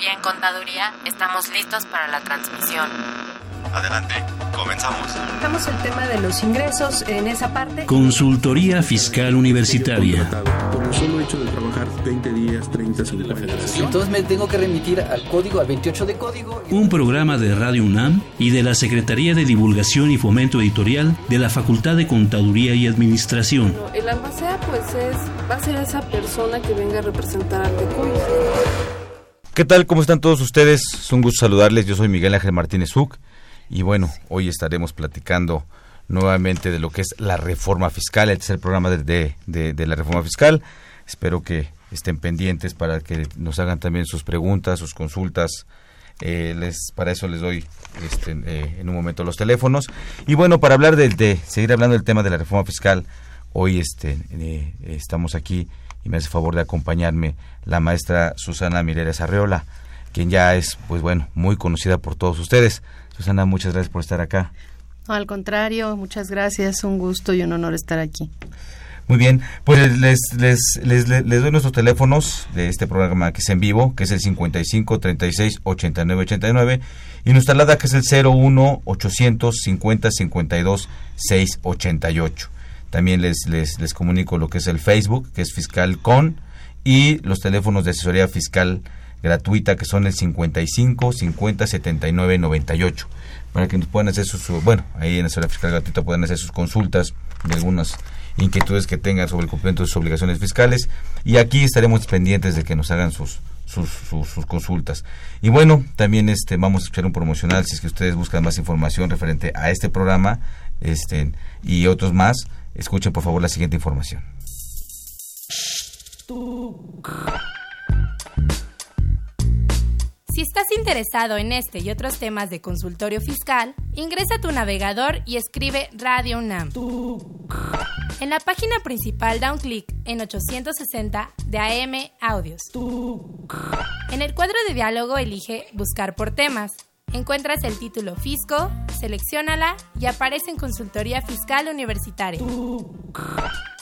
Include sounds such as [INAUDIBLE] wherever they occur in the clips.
y en Contaduría estamos listos para la transmisión. Adelante, comenzamos. Tocamos el tema de los ingresos en esa parte. Consultoría Fiscal Universitaria. Por el solo hecho de trabajar 20 días, 30 sin la federación. Entonces me tengo que remitir al código, al 28 de código. Un programa de Radio UNAM y de la Secretaría de Divulgación y Fomento Editorial de la Facultad de Contaduría y Administración. El albacea pues es, va a ser esa persona que venga a representar al DECUI. ¿Qué tal? ¿Cómo están todos ustedes? Es un gusto saludarles. Yo soy Miguel Ángel Martínez Uc y bueno, hoy estaremos platicando nuevamente de lo que es la reforma fiscal. Este es el programa de, de, la reforma fiscal. Espero que estén pendientes para que nos hagan también sus preguntas, sus consultas. Eh, les, para eso les doy este, eh, en un momento los teléfonos. Y bueno, para hablar de, de seguir hablando del tema de la reforma fiscal, hoy este, eh, estamos aquí y me hace favor de acompañarme la maestra Susana Mireles Arreola, quien ya es, pues bueno, muy conocida por todos ustedes. Susana, muchas gracias por estar acá. No, al contrario, muchas gracias, un gusto y un honor estar aquí. Muy bien, pues les, les, les, les, doy nuestros teléfonos de este programa que es en vivo, que es el 55 36 89 89, y nuestra alada que es el 01 850 52 688. También les, les, les comunico lo que es el Facebook, que es Fiscal Con, y los teléfonos de asesoría fiscal gratuita, que son el 55 50 79 98 para que nos puedan hacer sus, bueno, ahí en asesoría fiscal gratuita puedan hacer sus consultas de algunas inquietudes que tengan sobre el cumplimiento de sus obligaciones fiscales y aquí estaremos pendientes de que nos hagan sus, sus, sus, sus, consultas. Y bueno, también este vamos a escuchar un promocional si es que ustedes buscan más información referente a este programa este y otros más, escuchen por favor la siguiente información. Si estás interesado en este y otros temas de consultorio fiscal, ingresa a tu navegador y escribe Radio UNAM. En la página principal da un clic en 860 de AM Audios. En el cuadro de diálogo elige Buscar por temas. Encuentras el título Fisco, seleccionala y aparece en Consultoría Fiscal Universitaria.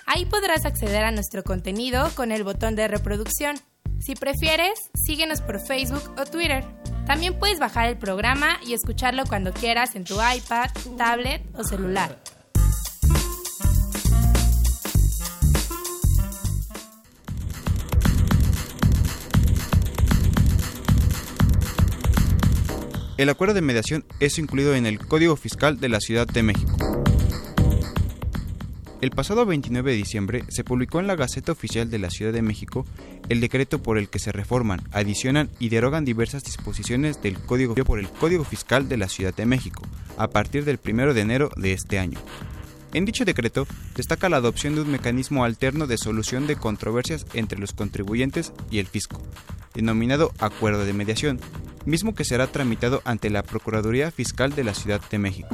Ahí podrás acceder a nuestro contenido con el botón de reproducción. Si prefieres, síguenos por Facebook o Twitter. También puedes bajar el programa y escucharlo cuando quieras en tu iPad, tablet o celular. El acuerdo de mediación es incluido en el Código Fiscal de la Ciudad de México. El pasado 29 de diciembre se publicó en la Gaceta Oficial de la Ciudad de México el decreto por el que se reforman, adicionan y derogan diversas disposiciones del Código por el Código Fiscal de la Ciudad de México, a partir del 1 de enero de este año. En dicho decreto destaca la adopción de un mecanismo alterno de solución de controversias entre los contribuyentes y el fisco, denominado Acuerdo de Mediación, mismo que será tramitado ante la Procuraduría Fiscal de la Ciudad de México.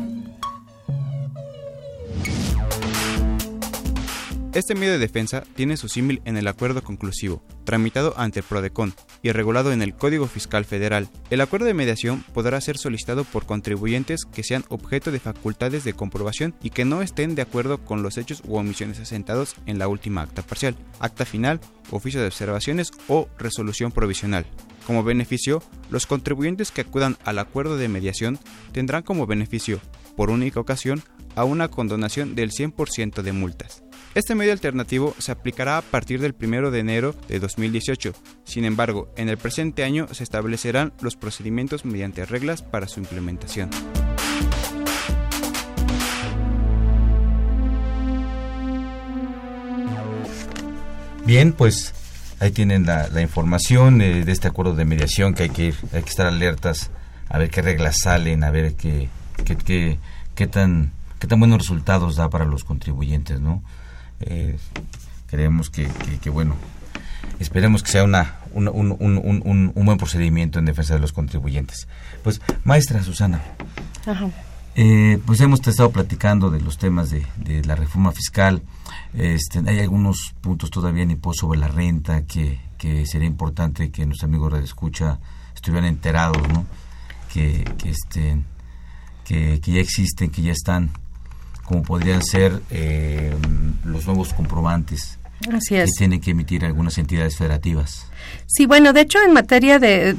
Este medio de defensa tiene su símil en el acuerdo conclusivo, tramitado ante el PRODECON y regulado en el Código Fiscal Federal. El acuerdo de mediación podrá ser solicitado por contribuyentes que sean objeto de facultades de comprobación y que no estén de acuerdo con los hechos u omisiones asentados en la última acta parcial, acta final, oficio de observaciones o resolución provisional. Como beneficio, los contribuyentes que acudan al acuerdo de mediación tendrán como beneficio, por única ocasión, a una condonación del 100% de multas. Este medio alternativo se aplicará a partir del 1 de enero de 2018. Sin embargo, en el presente año se establecerán los procedimientos mediante reglas para su implementación. Bien, pues ahí tienen la, información eh, de este acuerdo de mediación que hay que hay que estar alertas a ver qué reglas salen, a ver qué, qué, qué, qué tan qué tan buenos resultados da para los contribuyentes, ¿no? Eh, creemos que, que, que, bueno, esperemos que sea una, un, un, un, un, buen procedimiento en defensa de los contribuyentes. Pues, maestra Susana, Ajá. Eh, pues hemos estado platicando de los temas de, de la reforma fiscal. Este, hay algunos puntos todavía en impuesto sobre la renta que, que sería importante que nuestros amigos de escucha estuvieran enterados, ¿no? Que, que, que, que ya existen, que ya están como podrían ser eh, los nuevos comprobantes Así que tienen que emitir algunas entidades federativas. Sí, bueno, de hecho, en materia de.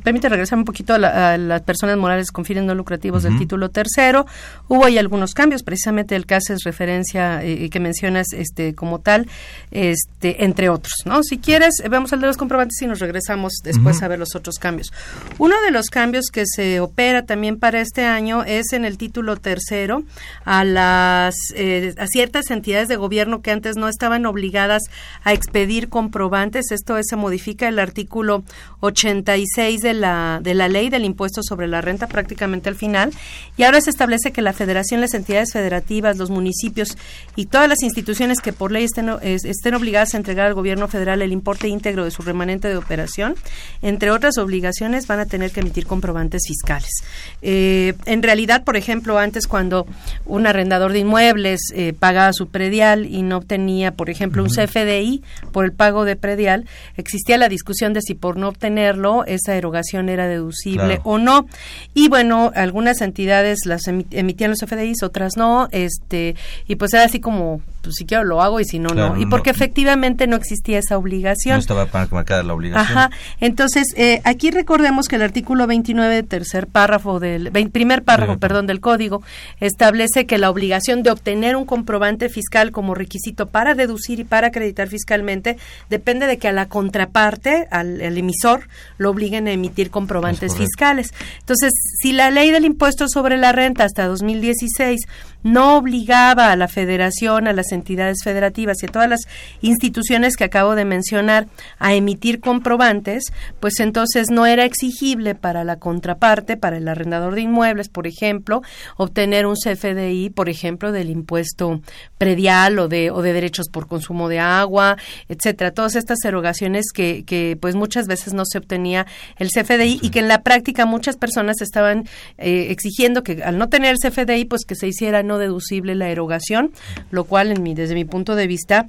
Permite regresar un poquito a, las personas morales con fines no lucrativos del título tercero. Hubo ahí algunos cambios, precisamente el caso es referencia y que mencionas este como tal, este entre otros, ¿no? Si quieres, vemos el de los comprobantes y nos regresamos después a ver los otros cambios. Uno de los cambios que se opera también para este año es en el título tercero a las eh, a ciertas entidades de gobierno que antes no estaban obligadas a expedir comprobantes. Esto es, se modifica el artículo 86 de la, de la ley del impuesto sobre la renta prácticamente al final y ahora se establece que la federación, las entidades federativas, los municipios y todas las instituciones que por ley estén, estén obligadas a entregar al gobierno federal el importe íntegro de su remanente de operación, entre otras obligaciones van a tener que emitir comprobantes fiscales. Eh, en realidad, por ejemplo, antes cuando un arrendador de inmuebles eh, pagaba su predial y no obtenía, por ejemplo, un CFDI por el pago de predial, existía la discusión de si por no obtenerlo esa erogación era deducible o no. Y bueno, algunas entidades las emitían los FDIs, otras no, este, y pues era así como pues si quiero lo hago y si no, no. Y porque efectivamente no existía esa obligación. No estaba marcada la obligación. Ajá. Entonces, eh, aquí recordemos que el artículo 29, tercer párrafo del, primer párrafo, perdón, del código, establece que la obligación de obtener un comprobante fiscal como requisito para deducir y para acreditar fiscalmente depende de que a la contraparte, al, emisor, lo obliguen a emitir comprobantes fiscales. Entonces, si la ley del impuesto sobre la renta hasta 2016 no obligaba a la federación, a las entidades federativas y a todas las instituciones que acabo de mencionar a emitir comprobantes, pues entonces no era exigible para la contraparte, para el arrendador de inmuebles, por ejemplo, obtener un CFDI, por ejemplo, del impuesto predial o de, o de derechos por consumo de agua, etcétera. Todas estas erogaciones que, que pues muchas veces no se obtenía el CFDI y que en la práctica muchas personas estaban eh, exigiendo que al no tener el CFDI, pues que se hiciera no deducible la erogación, lo cual en mi, desde mi punto de vista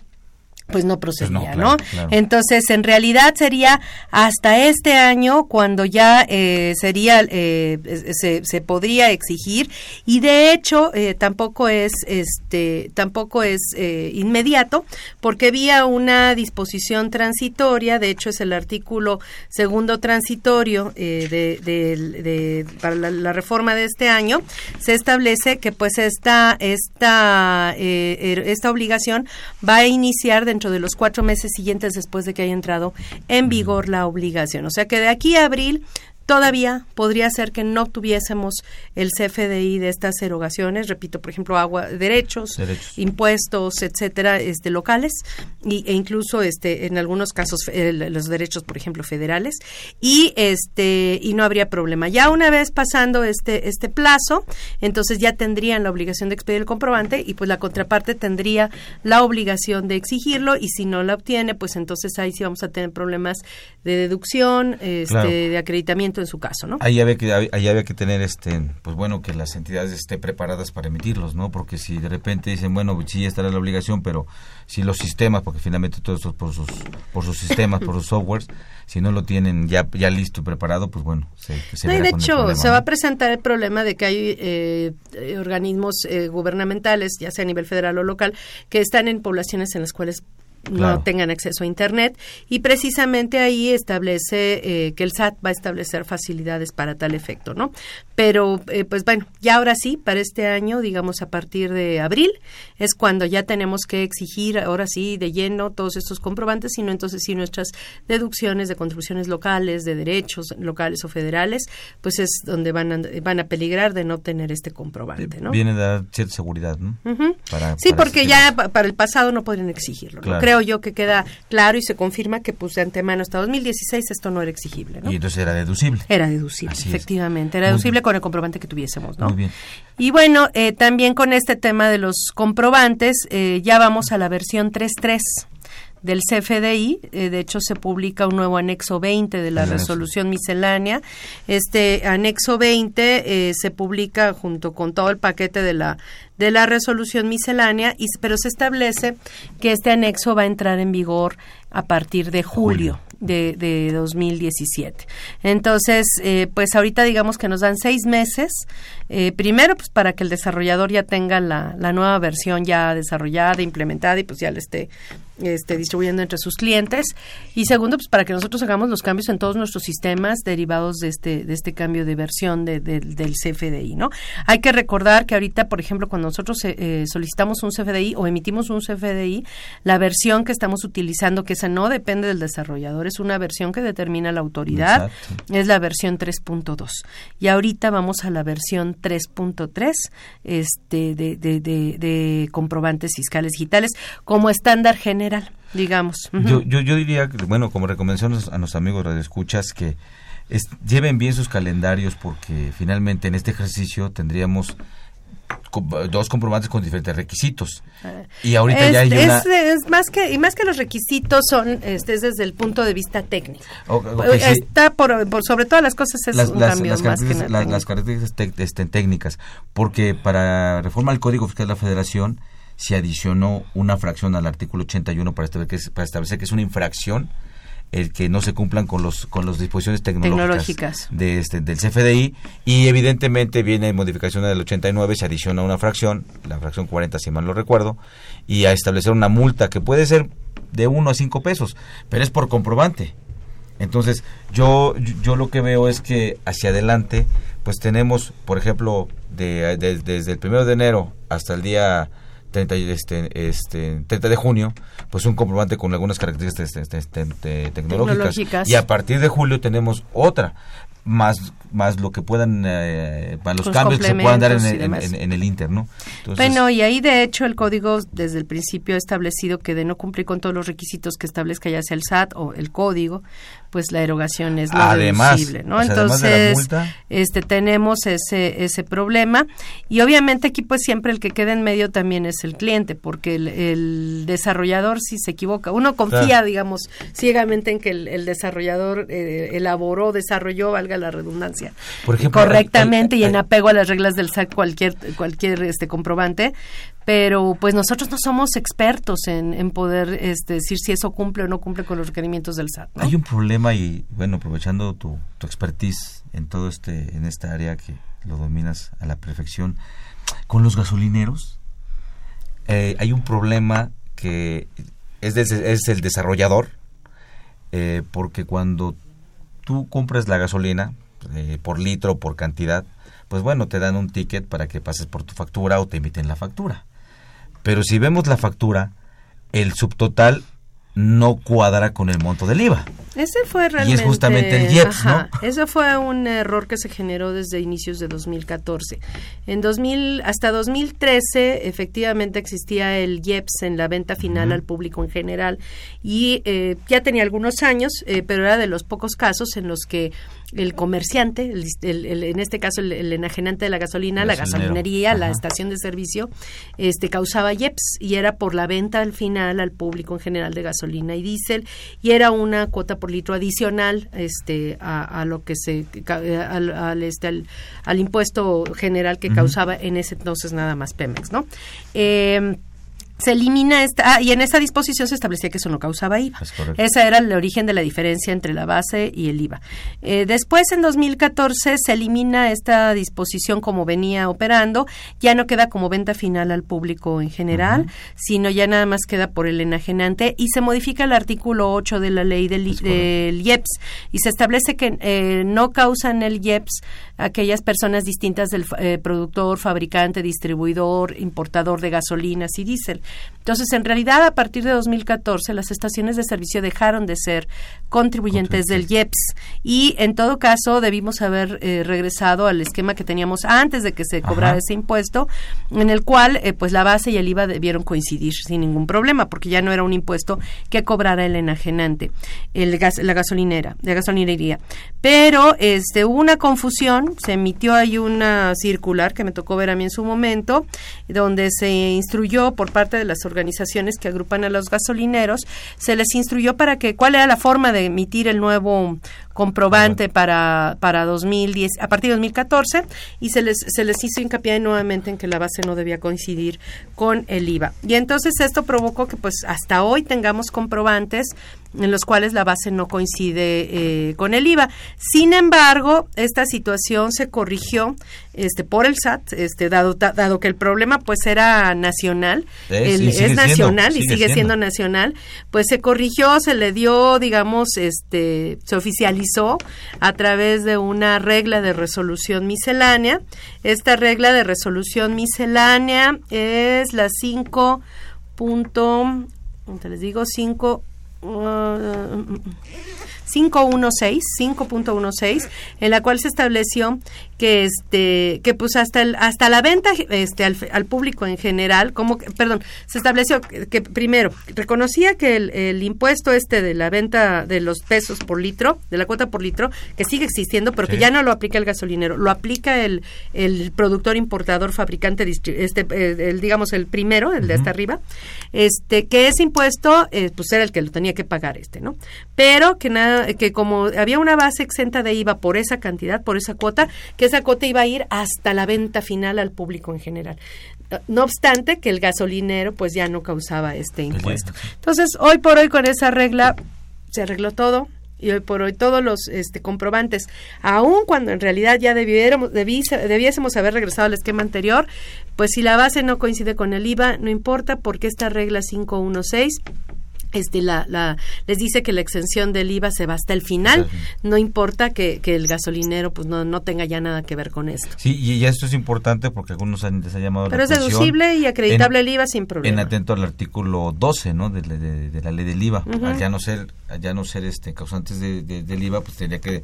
pues no procedía, pues ¿no? Entonces, en realidad sería hasta este año cuando ya eh, sería, eh, se, se, podría exigir y de hecho eh, tampoco es, este, tampoco es inmediato porque había una disposición transitoria, de hecho es el artículo segundo transitorio de, de, para la, reforma de este año, se establece que pues esta, esta, er, esta obligación va a iniciar de dentro de los cuatro meses siguientes después de que haya entrado en vigor la obligación. O sea que de aquí a abril Todavía podría ser que no tuviésemos el CFDI de estas erogaciones, repito, por ejemplo, agua, derechos, impuestos, etcétera, este, locales y, e incluso este, en algunos casos los derechos, por ejemplo, federales y este y no habría problema. Ya una vez pasando este este plazo, entonces ya tendrían la obligación de expedir el comprobante y pues la contraparte tendría la obligación de exigirlo y si no la obtiene, pues entonces ahí sí vamos a tener problemas de deducción, este, de acreditamiento en su caso, ¿no? Ahí había que, ahí había que tener, este, pues bueno, que las entidades estén preparadas para emitirlos, ¿no? Porque si de repente dicen, bueno, sí estará la obligación, pero si los sistemas, porque finalmente todo esto por sus, por sus sistemas, por sus [LAUGHS] softwares, si no lo tienen ya, ya listo y preparado, pues bueno, se, se De hecho, se va a presentar el problema de que hay eh, organismos eh, gubernamentales, ya sea a nivel federal o local, que están en poblaciones en las cuales no tengan acceso a Internet y precisamente ahí establece eh, que el SAT va a establecer facilidades para tal efecto, ¿no? Pero, eh, pues bueno, ya ahora sí, para este año, digamos a partir de abril, es cuando ya tenemos que exigir, ahora sí, de lleno todos estos comprobantes, sino entonces sí nuestras deducciones de contribuciones locales, de derechos locales o federales, pues es donde van a, van a peligrar de no tener este comprobante, ¿no? Viene a dar cierta seguridad, ¿no? sí, porque ya para el pasado no podrían exigirlo, ¿no? Creo yo que queda claro y se confirma que pues de antemano hasta 2016 esto no era exigible, ¿no? Y entonces era deducible. Era deducible, efectivamente, era deducible con el comprobante que tuviésemos, ¿no? Muy bien. Y bueno, eh, también con este tema de los comprobantes, eh, ya vamos a la versión 3.3 del CFDI. Eh, de hecho, se publica un nuevo anexo 20 de la resolución miscelánea. Este anexo 20 se publica junto con todo el paquete de la de la resolución miscelánea, y, pero se establece que este anexo va a entrar en vigor a partir de julio. De, de 2017. Entonces, eh, pues ahorita digamos que nos dan seis meses, eh, primero pues para que el desarrollador ya tenga la, la nueva versión ya desarrollada, implementada y pues ya le esté este, distribuyendo entre sus clientes. Y segundo pues para que nosotros hagamos los cambios en todos nuestros sistemas derivados de este de este cambio de versión de, del CFDI no hay que recordar que ahorita por ejemplo cuando nosotros eh, eh, solicitamos un CFDI o emitimos un CFDI la versión que estamos utilizando que esa no depende del desarrollador es una versión que determina la autoridad es la versión 3.2 y ahorita vamos a la versión 3.3 este de, de, de, de comprobantes fiscales digitales como estándar general digamos. yo, yo, yo diría, que, bueno, como recomendación a nuestros amigos radioescuchas que lleven bien sus calendarios porque finalmente en este ejercicio tendríamos dos comprobantes con diferentes requisitos. Y ahorita ya hay una... es, más que y más que los requisitos son este es desde el punto de vista técnico. Está por, sobre todas las cosas es las, un las, cambio las más características, las características este, técnicas porque para reforma al código fiscal de la Federación se adicionó una fracción al artículo 81 para establecer que es, para establecer que es una infracción el que no se cumplan con los con las disposiciones tecnológicas, de este del CFDI y evidentemente viene modificación del 89 se adiciona una fracción la fracción 40 si mal no recuerdo y a establecer una multa que puede ser de 1 a 5 pesos pero es por comprobante. Entonces yo yo lo que veo es que hacia adelante pues tenemos por ejemplo de, desde el primero de enero hasta el día 30, este, este, 30 de junio, pues un comprobante con algunas características este, este, tecnológicas. Y a partir de julio tenemos otra más más lo que puedan eh, para los, cambios que se puedan dar en, en, el Inter, ¿no? bueno, y ahí de hecho el código desde el principio ha establecido que de no cumplir con todos los requisitos que establezca ya sea el SAT o el código, pues la erogación es no además, ¿no? Entonces, este tenemos ese ese problema. Y obviamente aquí pues siempre el que queda en medio también es el cliente, porque el, desarrollador si se equivoca, uno confía, digamos, ciegamente en que el, desarrollador eh, elaboró, desarrolló, valga la redundancia, Por ejemplo, correctamente y en apego a las reglas del SAC cualquier cualquier este comprobante, pero pues nosotros no somos expertos en, poder este, decir si eso cumple o no cumple con los requerimientos del SAT. Hay un problema y bueno, aprovechando tu, tu expertise en todo este en esta área que lo dominas a la perfección, con los gasolineros eh, hay un problema que es, es el desarrollador, eh, porque cuando tú compras la gasolina eh, por litro, por cantidad, pues bueno, te dan un ticket para que pases por tu factura o te emiten la factura. Pero si vemos la factura, el subtotal no cuadra con el monto del IVA. Ese fue realmente... Y es justamente el IEPS, ¿no? Ese fue un error que se generó desde inicios de 2014. En 2000, hasta 2013, efectivamente existía el IEPS en la venta final al público en general y eh, ya tenía algunos años, eh, pero era de los pocos casos en los que el comerciante, el, en este caso el, enajenante de la gasolina, la gasolinería, la estación de servicio, este causaba IEPS y era por la venta al final al público en general de gasolina y diésel y era una cuota por litro adicional este a, lo que se al, al este al, impuesto general que causaba en ese entonces nada más Pemex, ¿no? Eh, se elimina esta, ah, y en esa disposición se establecía que eso no causaba IVA. Ese era el origen de la diferencia entre la base y el IVA. Eh, después, en 2014, se elimina esta disposición como venía operando, ya no queda como venta final al público en general, sino ya nada más queda por el enajenante y se modifica el artículo 8 de la ley del, IEPS y se establece que eh, no causan el IEPS aquellas personas distintas del eh, productor, fabricante, distribuidor, importador de gasolinas y diésel. Entonces, en realidad, a partir de 2014, las estaciones de servicio dejaron de ser contribuyentes del IEPS y, en todo caso, debimos haber eh, regresado al esquema que teníamos antes de que se cobrara ese impuesto, en el cual, eh, pues, la base y el IVA debieron coincidir sin ningún problema, porque ya no era un impuesto que cobrara el enajenante, el gas, la gasolinera, la gasolinería. Pero, este, hubo una confusión, se emitió ahí una circular que me tocó ver a mí en su momento, donde se instruyó por parte de las organizaciones que agrupan a los gasolineros, se les instruyó para que cuál era la forma de emitir el nuevo comprobante para, para 2010, a partir de 2014 y se les, se les hizo hincapié nuevamente en que la base no debía coincidir con el IVA. Y entonces esto provocó que pues hasta hoy tengamos comprobantes en los cuales la base no coincide eh, con el IVA. Sin embargo, esta situación se corrigió este por el SAT, este dado dado que el problema pues era nacional, es, nacional y sigue, siendo. nacional, pues se corrigió, se le dio, digamos, este se oficializó a través de una regla de resolución miscelánea. Esta regla de resolución miscelánea es la 5 punto, les digo 5我嗯嗯嗯。516, 5.16, en la cual se estableció que este que pues hasta el, hasta la venta este al, público en general como perdón se estableció que, primero reconocía que el, impuesto este de la venta de los pesos por litro de la cuota por litro que sigue existiendo pero que ya no lo aplica el gasolinero lo aplica el, el productor importador fabricante este eh, el, digamos el primero el de hasta arriba este que ese impuesto eh, pues era el que lo tenía que pagar este no pero que nada que como había una base exenta de IVA por esa cantidad por esa cuota que esa cuota iba a ir hasta la venta final al público en general. No obstante que el gasolinero pues ya no causaba este impuesto. Entonces, hoy por hoy con esa regla se arregló todo, y hoy por hoy todos los este, comprobantes, aun cuando en realidad ya debiéramos, debiésemos haber regresado al esquema anterior, pues si la base no coincide con el IVA, no importa porque esta regla 516 este, la, la, les dice que la exención del IVA se va hasta el final, no importa que, que, el gasolinero pues no, no tenga ya nada que ver con esto. Sí, y esto es importante porque algunos han, les han llamado Pero es deducible y acreditable el IVA sin problema. En atento al artículo 12, ¿no? De, de, la ley del IVA. Al ya no ser, al ya no ser este causantes de, del IVA, pues tendría que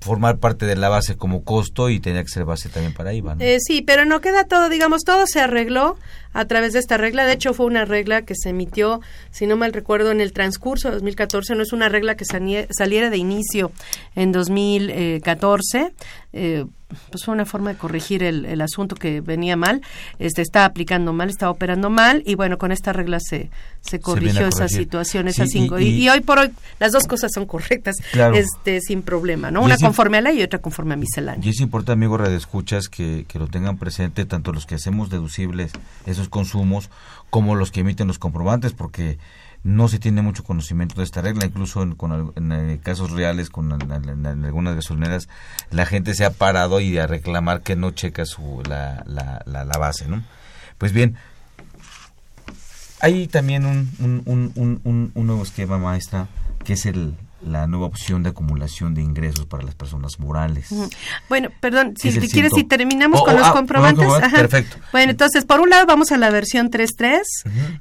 formar parte de la base como costo y tenía que ser base también para IVA. Eh, sí, pero no queda todo, digamos, todo se arregló a través de esta regla. De hecho, fue una regla que se emitió, si no mal recuerdo, en el transcurso de 2014. No es una regla que saliera de inicio en 2014. Eh, pues fue una forma de corregir el, el, asunto que venía mal, este está aplicando mal, está operando mal y bueno, con esta regla se, se corrigió esa situación, esas cinco. Y, hoy por hoy las dos cosas son correctas, este sin problema, ¿no? Una conforme a ley y otra conforme a miscelánea. Y es importante, amigo escuchas que, que lo tengan presente tanto los que hacemos deducibles esos consumos como los que emiten los comprobantes, porque no se tiene mucho conocimiento de esta regla, incluso en, en casos reales, con en, algunas gasolineras, la gente se ha parado y a reclamar que no checa su, la, la, la, base, ¿no? Pues bien, hay también un, un, un nuevo esquema, maestra, que es el, la nueva opción de acumulación de ingresos para las personas morales. Bueno, perdón, si quieres, si terminamos oh, con, oh, los ah, comprobantes. Perfecto. Bueno, entonces, por un lado vamos a la versión 3.3.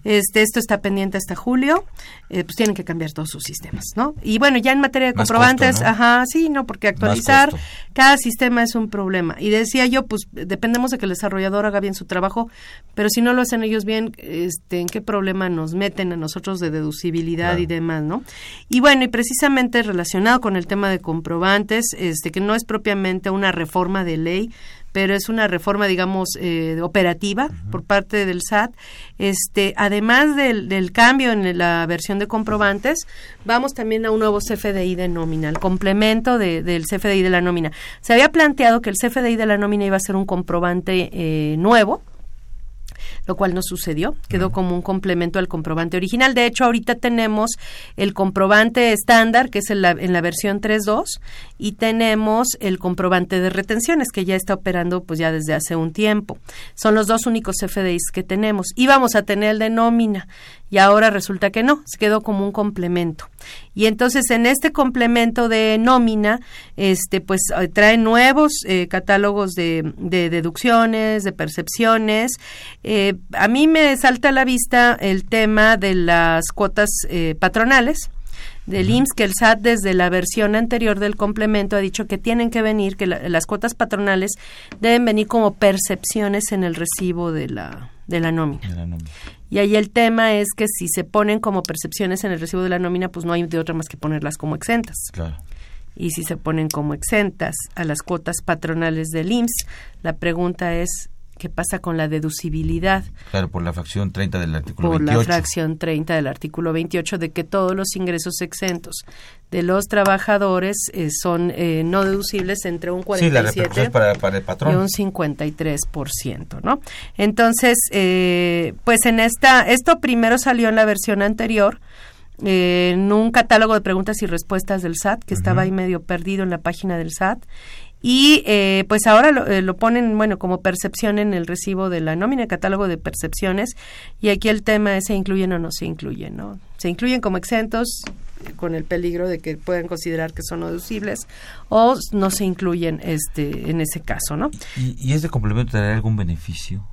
este, esto está pendiente hasta julio. Eh, pues tienen que cambiar todos sus sistemas, ¿no? Y bueno, ya en materia de comprobantes, ajá, sí, no, porque actualizar cada sistema es un problema. Y decía yo, pues dependemos de que el desarrollador haga bien su trabajo, pero si no lo hacen ellos bien, este, ¿en qué problema nos meten a nosotros de deducibilidad y demás, ¿no? Y bueno, y precisamente relacionado con el tema de comprobantes, este que no es propiamente una reforma de ley, pero es una reforma, digamos, eh, operativa por parte del SAT. Este, además del, cambio en la versión de comprobantes, vamos también a un nuevo CFDI de nómina, el complemento del CFDI de la nómina. Se había planteado que el CFDI de la nómina iba a ser un comprobante eh, nuevo, lo cual no sucedió, quedó como un complemento al comprobante original. De hecho, ahorita tenemos el comprobante estándar, que es en la, en la versión 3.2, y tenemos el comprobante de retenciones, que ya está operando pues ya desde hace un tiempo. Son los dos únicos FDIs que tenemos. Íbamos a tener el de nómina, y ahora resulta que no, se quedó como un complemento. Y entonces en este complemento de nómina, este pues eh, trae nuevos eh, catálogos de, deducciones, de percepciones. Eh, a mí me salta a la vista el tema de las cuotas patronales del IMSS que el SAT desde la versión anterior del complemento ha dicho que tienen que venir, que las cuotas patronales deben venir como percepciones en el recibo de la, de la nómina. Y ahí el tema es que si se ponen como percepciones en el recibo de la nómina, pues no hay de otra más que ponerlas como exentas. Y si se ponen como exentas a las cuotas patronales del IMSS, la pregunta es, ¿qué pasa con la deducibilidad? Claro, por la fracción 30 del artículo por 28. Por la fracción 30 del artículo 28 de que todos los ingresos exentos de los trabajadores eh, son eh, no deducibles entre un 47 para, para el patrón. y un 53%, ¿no? Entonces, eh, pues en esta, esto primero salió en la versión anterior, eh, en un catálogo de preguntas y respuestas del SAT que estaba ahí medio perdido en la página del SAT y eh, pues ahora lo, eh, lo, ponen bueno como percepción en el recibo de la nómina catálogo de percepciones. Y aquí el tema es se incluyen o no se incluyen no se incluyen como exentos con el peligro de que puedan considerar que son deducibles o no se incluyen este en ese caso no y, y este complemento traerá algún beneficio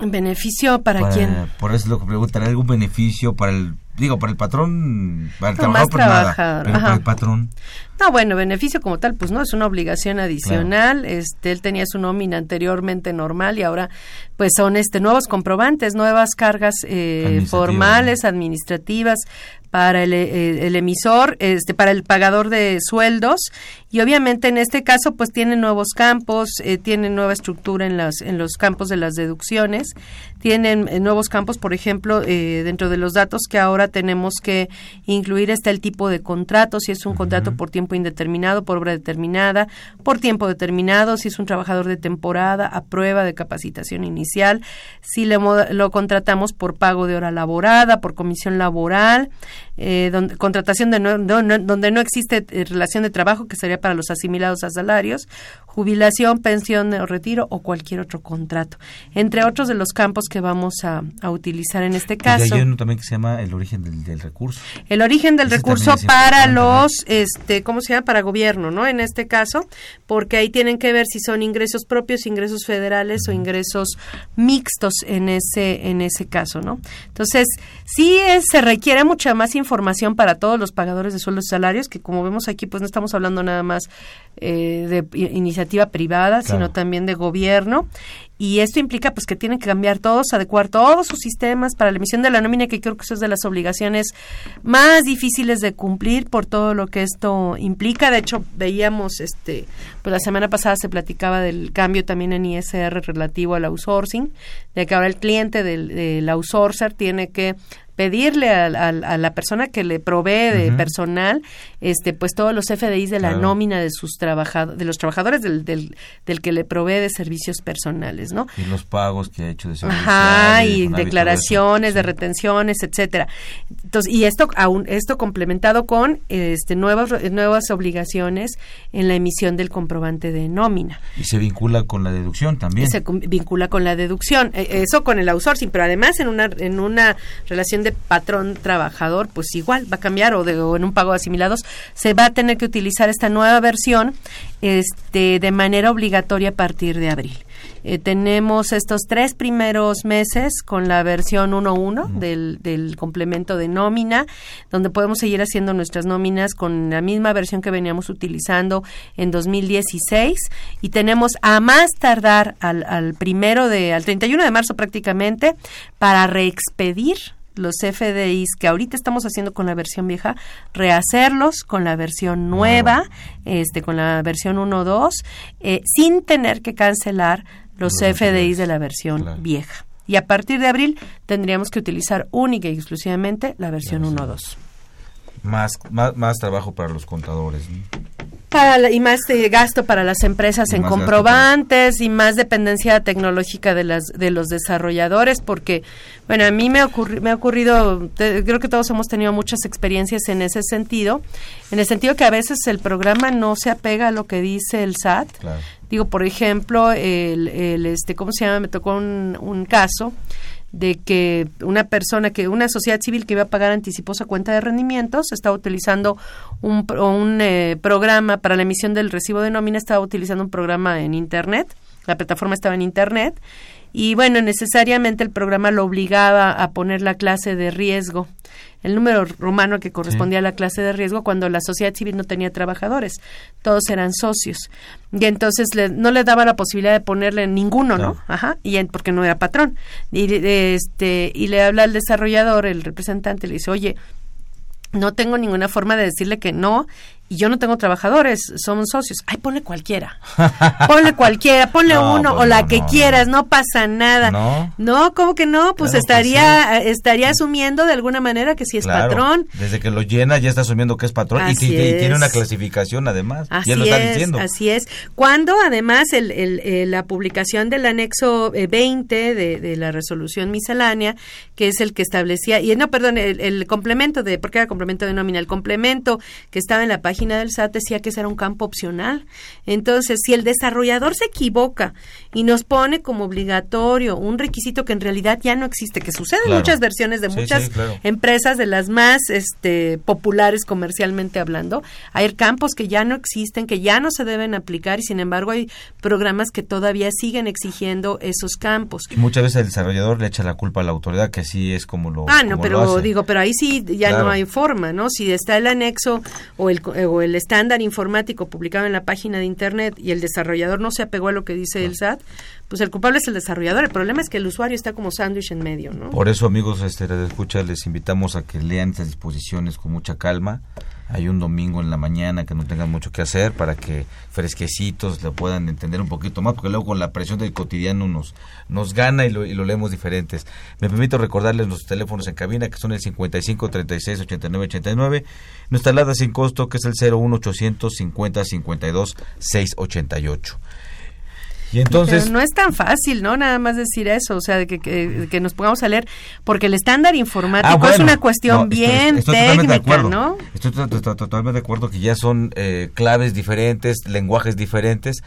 beneficio para, para quién por eso lo que preguntan algún beneficio para el digo, para el patrón, para el trabajador, pues nada, pero para el patrón. No, bueno, beneficio como tal, pues no, es una obligación adicional. Este, él tenía su nómina anteriormente normal y ahora, pues son este nuevos comprobantes, nuevas cargas eh, formales, administrativas para el, eh, el, emisor, este, para el pagador de sueldos. Y obviamente en este caso pues tiene nuevos campos, eh, tiene nueva estructura en las en los campos de las deducciones, tienen eh, nuevos campos, por ejemplo, eh, dentro de los datos que ahora tenemos que incluir está el tipo de contrato, si es un contrato por tiempo indeterminado, por obra determinada, por tiempo determinado, si es un trabajador de temporada, a prueba de capacitación inicial, si le, lo contratamos por pago de hora laborada, por comisión laboral, eh, donde, contratación de donde no existe eh, relación de trabajo, que sería para los asimilados a salarios, jubilación, pensión o retiro o cualquier otro contrato, entre otros de los campos que vamos a, utilizar en este caso. Y hay uno también que se llama el origen del, recurso. El origen del recurso para los, este, ¿cómo se llama? Para gobierno, ¿no? En este caso, porque ahí tienen que ver si son ingresos propios, ingresos federales o ingresos mixtos en ese, en ese caso, ¿no? Entonces, sí se requiere mucha más información para todos los pagadores de sueldos y salarios, que como vemos aquí, pues no estamos hablando nada más eh, de iniciativa privada, sino también de gobierno. Y esto implica pues que tienen que cambiar todos, adecuar todos sus sistemas para la emisión de la nómina, que creo que eso es de las obligaciones más difíciles de cumplir por todo lo que esto implica. De hecho, veíamos, este, pues la semana pasada se platicaba del cambio también en ISR relativo al outsourcing, de que ahora el cliente del, del outsourcer tiene que pedirle a, la persona que le provee de personal este pues todos los FDIs de la nómina de sus trabajadores de los trabajadores del, del, del, que le provee de servicios personales no y los pagos que ha hecho de Ajá, y declaraciones de retenciones etcétera. Entonces y esto aún esto complementado con este nuevas nuevas obligaciones en la emisión del comprobante de nómina. Y se vincula con la deducción también. Se vincula con la deducción. E, eso con el outsourcing pero además en una en una relación de patrón trabajador, pues igual va a cambiar o, de, en un pago de asimilados se va a tener que utilizar esta nueva versión este, de manera obligatoria a partir de abril. Eh, tenemos estos tres primeros meses con la versión 1.1 del, del complemento de nómina, donde podemos seguir haciendo nuestras nóminas con la misma versión que veníamos utilizando en 2016 y tenemos a más tardar al, al primero de, al 31 de marzo prácticamente para reexpedir los FDIs que ahorita estamos haciendo con la versión vieja, rehacerlos con la versión nueva, este, con la versión 1.2, eh, sin tener que cancelar los FDIs de la versión vieja. Y a partir de abril tendríamos que utilizar única y exclusivamente la versión 1.2. Más, más, más trabajo para los contadores y más gasto para las empresas en comprobantes y más dependencia tecnológica de las de los desarrolladores porque bueno a mí me, me ha ocurrido creo que todos hemos tenido muchas experiencias en ese sentido en el sentido que a veces el programa no se apega a lo que dice el SAT digo por ejemplo el, el este cómo se llama me tocó un, un caso de que una persona que una sociedad civil que iba a pagar anticiposa cuenta de rendimientos estaba utilizando un, un eh, programa para la emisión del recibo de nómina estaba utilizando un programa en internet la plataforma estaba en internet y bueno necesariamente el programa lo obligaba a poner la clase de riesgo el número romano que correspondía a la clase de riesgo cuando la sociedad civil no tenía trabajadores, todos eran socios. Y entonces no le daba la posibilidad de ponerle ninguno, ¿no? Ajá, y porque no era patrón. Y, este, y le habla al desarrollador, el representante, le dice, oye, no tengo ninguna forma de decirle que no y yo no tengo trabajadores, somos socios. Ay, ponle cualquiera. [LAUGHS] ponle cualquiera, ponle uno pues o la no, que no, quieras, no. pasa nada. No. No, ¿cómo que no? Pues Claro que estaría estaría asumiendo de alguna manera que si es Claro, patrón. Desde que lo llena ya está asumiendo que es patrón y, tiene una clasificación además. Así ya lo está es, así es. Cuando además el, el- eh, la publicación del anexo eh, 20 de, de la resolución miscelánea, que es el que establecía, y no, perdón, el, el complemento de, porque era complemento de nómina, el complemento que estaba en la página del SAT decía que ese era un campo opcional. Entonces, si el desarrollador se equivoca y nos pone como obligatorio un requisito que en realidad ya no existe, que sucede en muchas versiones de Sí, muchas sí, claro. empresas de las más este, populares comercialmente hablando. Hay campos que ya no existen, que ya no se deben aplicar y sin embargo hay programas que todavía siguen exigiendo esos campos. Y muchas veces el desarrollador le echa la culpa a la autoridad, que así es como lo Ah, no, pero digo, pero ahí sí ya Claro. no hay forma, ¿no? Si está el anexo o el, o el estándar informático publicado en la página de Internet y el desarrollador no se apegó a lo que dice el SAT, pues el culpable es el desarrollador. El problema es que el usuario está como sándwich en medio, ¿no? Por eso, amigos, este, de escucha, les invitamos a que lean estas disposiciones con mucha calma. Hay un domingo en la mañana que no tengan mucho que hacer para que fresquecitos le puedan entender un poquito más, porque luego con la presión del cotidiano nos, nos gana y lo, y lo leemos diferentes. Me permito recordarles los teléfonos en cabina que son el 55 36 89 89, nuestra alada sin costo que es el 01 800 50 52 688. Y entonces... Pero no es tan fácil, ¿no? Nada más decir eso, o sea, de que, que, que nos pongamos a leer, porque el estándar informático Ah, bueno. es una cuestión No, estoy- bien estoy totalmente de técnica. ¿no? Estoy to- to- to- totalmente de acuerdo que ya son eh, claves diferentes, lenguajes diferentes,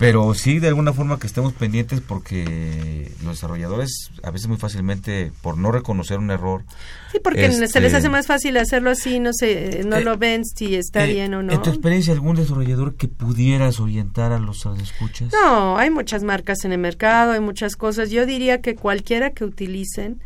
pero sí de alguna forma que estemos pendientes porque los desarrolladores a veces muy fácilmente por no reconocer un error. Sí, porque este, se les hace más fácil hacerlo así, no sé, no Eh, lo ven si está eh, bien o no. ¿En tu experiencia algún desarrollador que pudieras orientar a los escuchas? No, hay muchas marcas en el mercado, hay muchas cosas. Yo diría que cualquiera que utilicen,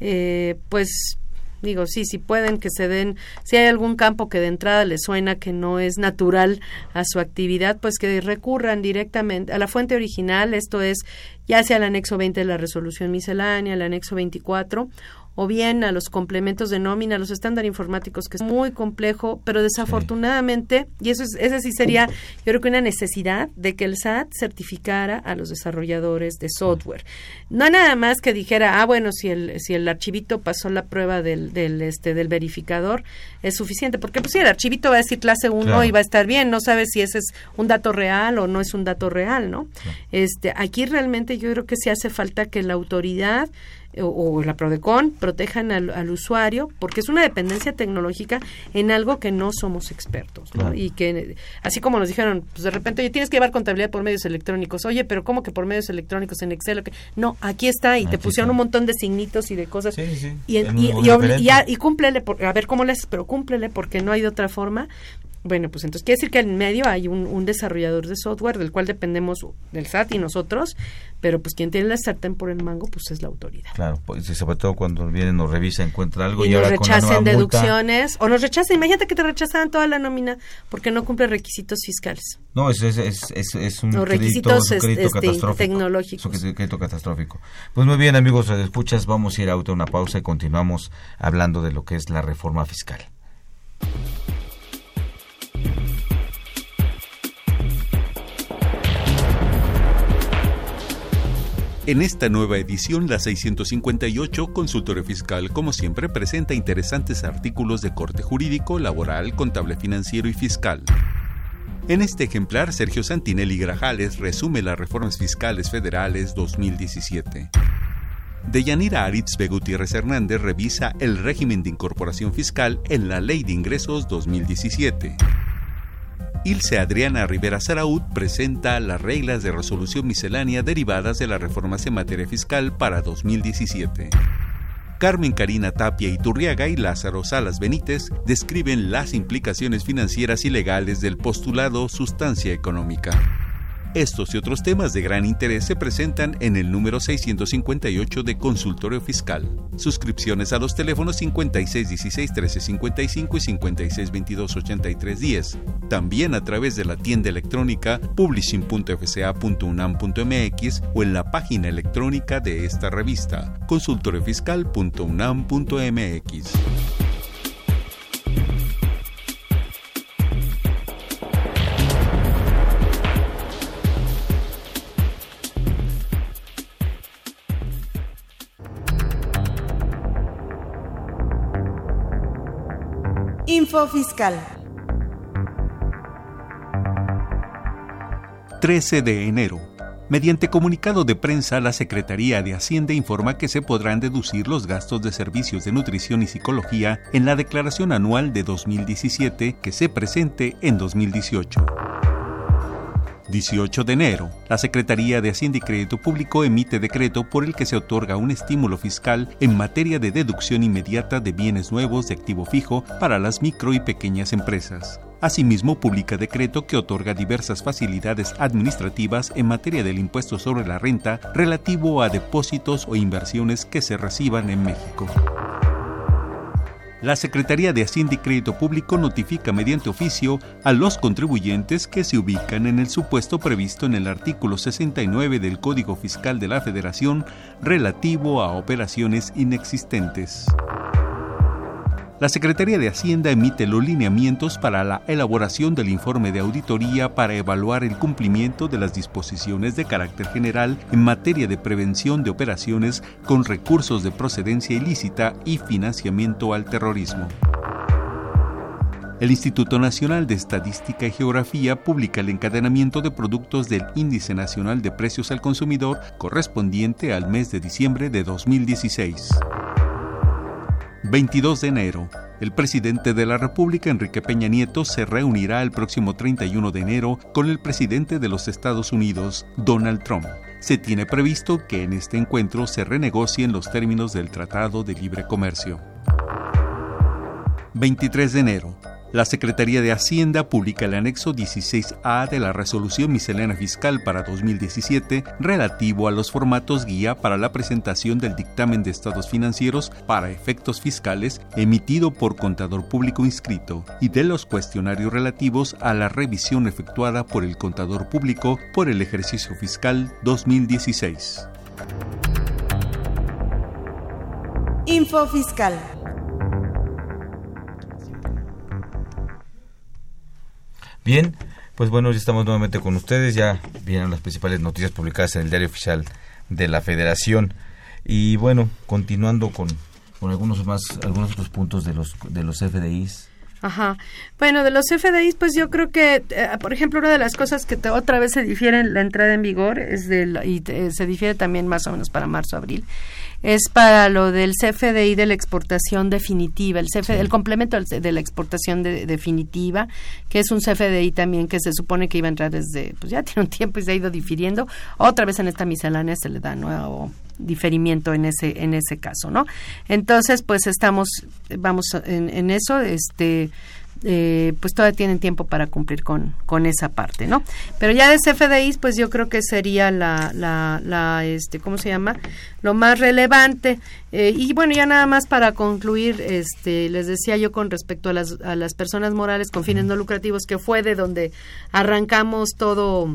eh, pues digo, sí, si pueden que se den, si hay algún campo que de entrada les suena que no es natural a su actividad, pues que recurran directamente a la fuente original, esto es ya sea el anexo 20 de la resolución miscelánea, el anexo 24 o bien a los complementos de nómina, a los estándares informáticos, que es muy complejo, pero desafortunadamente, y eso es, esa sí sería, yo creo que una necesidad de que el SAT certificara a los desarrolladores de software. No nada más que dijera, ah, bueno, si el, si el archivito pasó la prueba del, del, este, del verificador, es suficiente, porque pues sí, el archivito va a decir clase 1 Claro. y va a estar bien, no sabes si ese es un dato real o no es un dato real, ¿no? Este, aquí realmente yo creo que sí hace falta que la autoridad o, o la Prodecon protejan al, al usuario porque es una dependencia tecnológica en algo que no somos expertos ¿no? Claro. y que así como nos dijeron pues de repente oye tienes que llevar contabilidad por medios electrónicos oye pero cómo que por medios electrónicos en Excel ¿O qué? no aquí está y te pusieron está. un montón de signitos y de cosas Sí, sí, y, y, y, y cúmplele por- a ver cómo les pero cúmplele porque no hay de otra forma bueno, pues entonces quiere decir que en medio hay un, un desarrollador de software del cual dependemos del SAT y nosotros, pero pues quien tiene la sartén por el mango pues es la autoridad. Claro, pues, y sobre todo cuando viene, nos revisa, encuentra algo y, y, nos ahora con la nueva rechacen multa- deducciones o nos rechacen, imagínate que te rechazaran toda la nómina porque no cumple requisitos fiscales. No, es, es, es, es, es un O crédito, requisitos, es un crédito este, catastrófico. tecnológicos. Es un crédito catastrófico. Pues muy bien, amigos, escuchas, vamos a ir a una pausa y continuamos hablando de lo que es la reforma fiscal. En esta nueva edición, la 658, Consultorio Fiscal, como siempre, presenta interesantes artículos de corte jurídico, laboral, contable financiero y fiscal. En este ejemplar, Sergio Santinelli Grajales resume las reformas fiscales federales 2017. Deyanira Arizbe Gutiérrez Hernández revisa el régimen de incorporación fiscal en la Ley de Ingresos 2017. Ilse Adriana Rivera Saraud presenta las reglas de resolución miscelánea derivadas de las reformas en materia fiscal para 2017. Carmen Karina Tapia Iturriaga y Lázaro Salas Benítez describen las implicaciones financieras y legales del postulado sustancia económica. Estos y otros temas de gran interés se presentan en el número 658 de Consultorio Fiscal. Suscripciones a los teléfonos 5616-1355 y 5622-8310. También a través de la tienda electrónica publishing.fca.unam.mx o en la página electrónica de esta revista, consultoriofiscal.unam.mx. Fiscal. 13 de enero. Mediante comunicado de prensa, la Secretaría de Hacienda informa que se podrán deducir los gastos de servicios de nutrición y psicología en la declaración anual de 2017 que se presente en 2018. 18 de enero, la Secretaría de Hacienda y Crédito Público emite decreto por el que se otorga un estímulo fiscal en materia de deducción inmediata de bienes nuevos de activo fijo para las micro y pequeñas empresas. Asimismo, publica decreto que otorga diversas facilidades administrativas en materia del impuesto sobre la renta relativo a depósitos o inversiones que se reciban en México. La Secretaría de Hacienda y Crédito Público notifica mediante oficio a los contribuyentes que se ubican en el supuesto previsto en el artículo 69 del Código Fiscal de la Federación relativo a operaciones inexistentes. La Secretaría de Hacienda emite los lineamientos para la elaboración del informe de auditoría para evaluar el cumplimiento de las disposiciones de carácter general en materia de prevención de operaciones con recursos de procedencia ilícita y financiamiento al terrorismo. El Instituto Nacional de Estadística y Geografía publica el encadenamiento de productos del Índice Nacional de Precios al Consumidor correspondiente al mes de diciembre de 2016. 22 de enero. El presidente de la República, Enrique Peña Nieto, se reunirá el próximo 31 de enero con el presidente de los Estados Unidos, Donald Trump. Se tiene previsto que en este encuentro se renegocien los términos del Tratado de Libre Comercio. 23 de enero. La Secretaría de Hacienda publica el anexo 16A de la Resolución Miscelánea Fiscal para 2017 relativo a los formatos guía para la presentación del dictamen de estados financieros para efectos fiscales emitido por contador público inscrito y de los cuestionarios relativos a la revisión efectuada por el contador público por el ejercicio fiscal 2016. Info Fiscal. Bien, pues bueno, ya estamos nuevamente con ustedes, ya vienen las principales noticias publicadas en el diario oficial de la Federación y bueno, continuando con, con algunos más, algunos otros puntos de los de los FDIs. Ajá. Bueno, de los FDIs, pues yo creo que, eh, por ejemplo, una de las cosas que otra vez se difiere en la entrada en vigor es del, y eh, se difiere también más o menos para marzo-abril, es para lo del CFDI de la exportación definitiva, el, CF, el complemento de la exportación definitiva, que es un CFDI también que se supone que iba a entrar desde, pues ya [LAUGHS] tiene un tiempo y se ha ido difiriendo. Otra vez en esta miscelánea se le da nuevo diferimiento en ese en ese caso, ¿no? Entonces, pues estamos vamos en, en eso, este eh, pues todavía tienen tiempo para cumplir con, con esa parte, ¿no? Pero ya de CFDIs, pues yo creo que sería la, la, la este, ¿cómo se llama? Lo más relevante. Eh, y bueno, ya nada más para concluir, este, les decía yo con respecto a las, a las personas morales con fines no lucrativos, que fue de donde arrancamos todo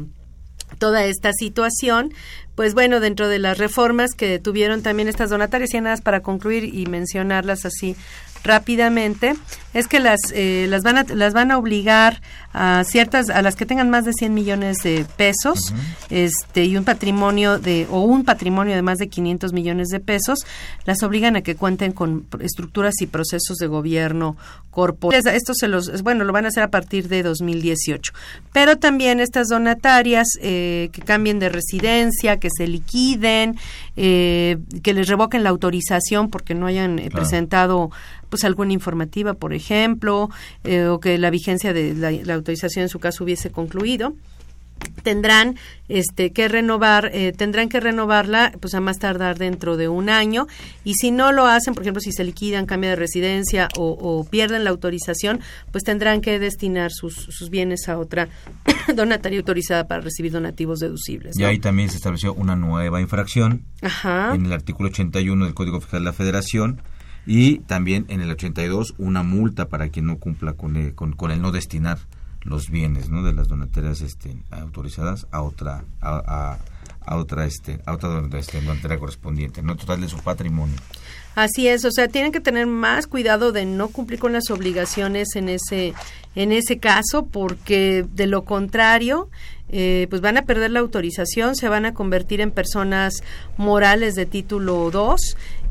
toda esta situación, pues bueno, dentro de las reformas que tuvieron también estas donatarias, y nada más para concluir y mencionarlas así rápidamente es que las eh, las van a las van a obligar a ciertas a las que tengan más de 100 millones de pesos este y un patrimonio de o un patrimonio de más de 500 millones de pesos las obligan a que cuenten con estructuras y procesos de gobierno corporativo esto se los bueno lo van a hacer a partir de 2018 pero también estas donatarias eh, que cambien de residencia que se liquiden eh, que les revoquen la autorización porque no hayan presentado pues alguna informativa, por ejemplo, eh, o que la vigencia de la, autorización en su caso hubiese concluido tendrán este que renovar eh, tendrán que renovarla pues a más tardar dentro de un año. Y si no lo hacen por ejemplo si se liquidan cambia de residencia o, pierden la autorización pues tendrán que destinar sus, sus bienes a otra [COUGHS] donataria autorizada para recibir donativos deducibles y ahí también se estableció una nueva infracción en el artículo 81 del Código Fiscal de la Federación y también en el 82 una multa para quien no cumpla con el, con, el no destinar los bienes ¿no? de las donatarias este, autorizadas a otra a, a, otra este a otra este, donataria correspondiente no total de su patrimonio Así es, o sea, tienen que tener más cuidado de no cumplir con las obligaciones en ese en ese caso porque de lo contrario eh, pues van a perder la autorización, se van a convertir en personas morales de título 2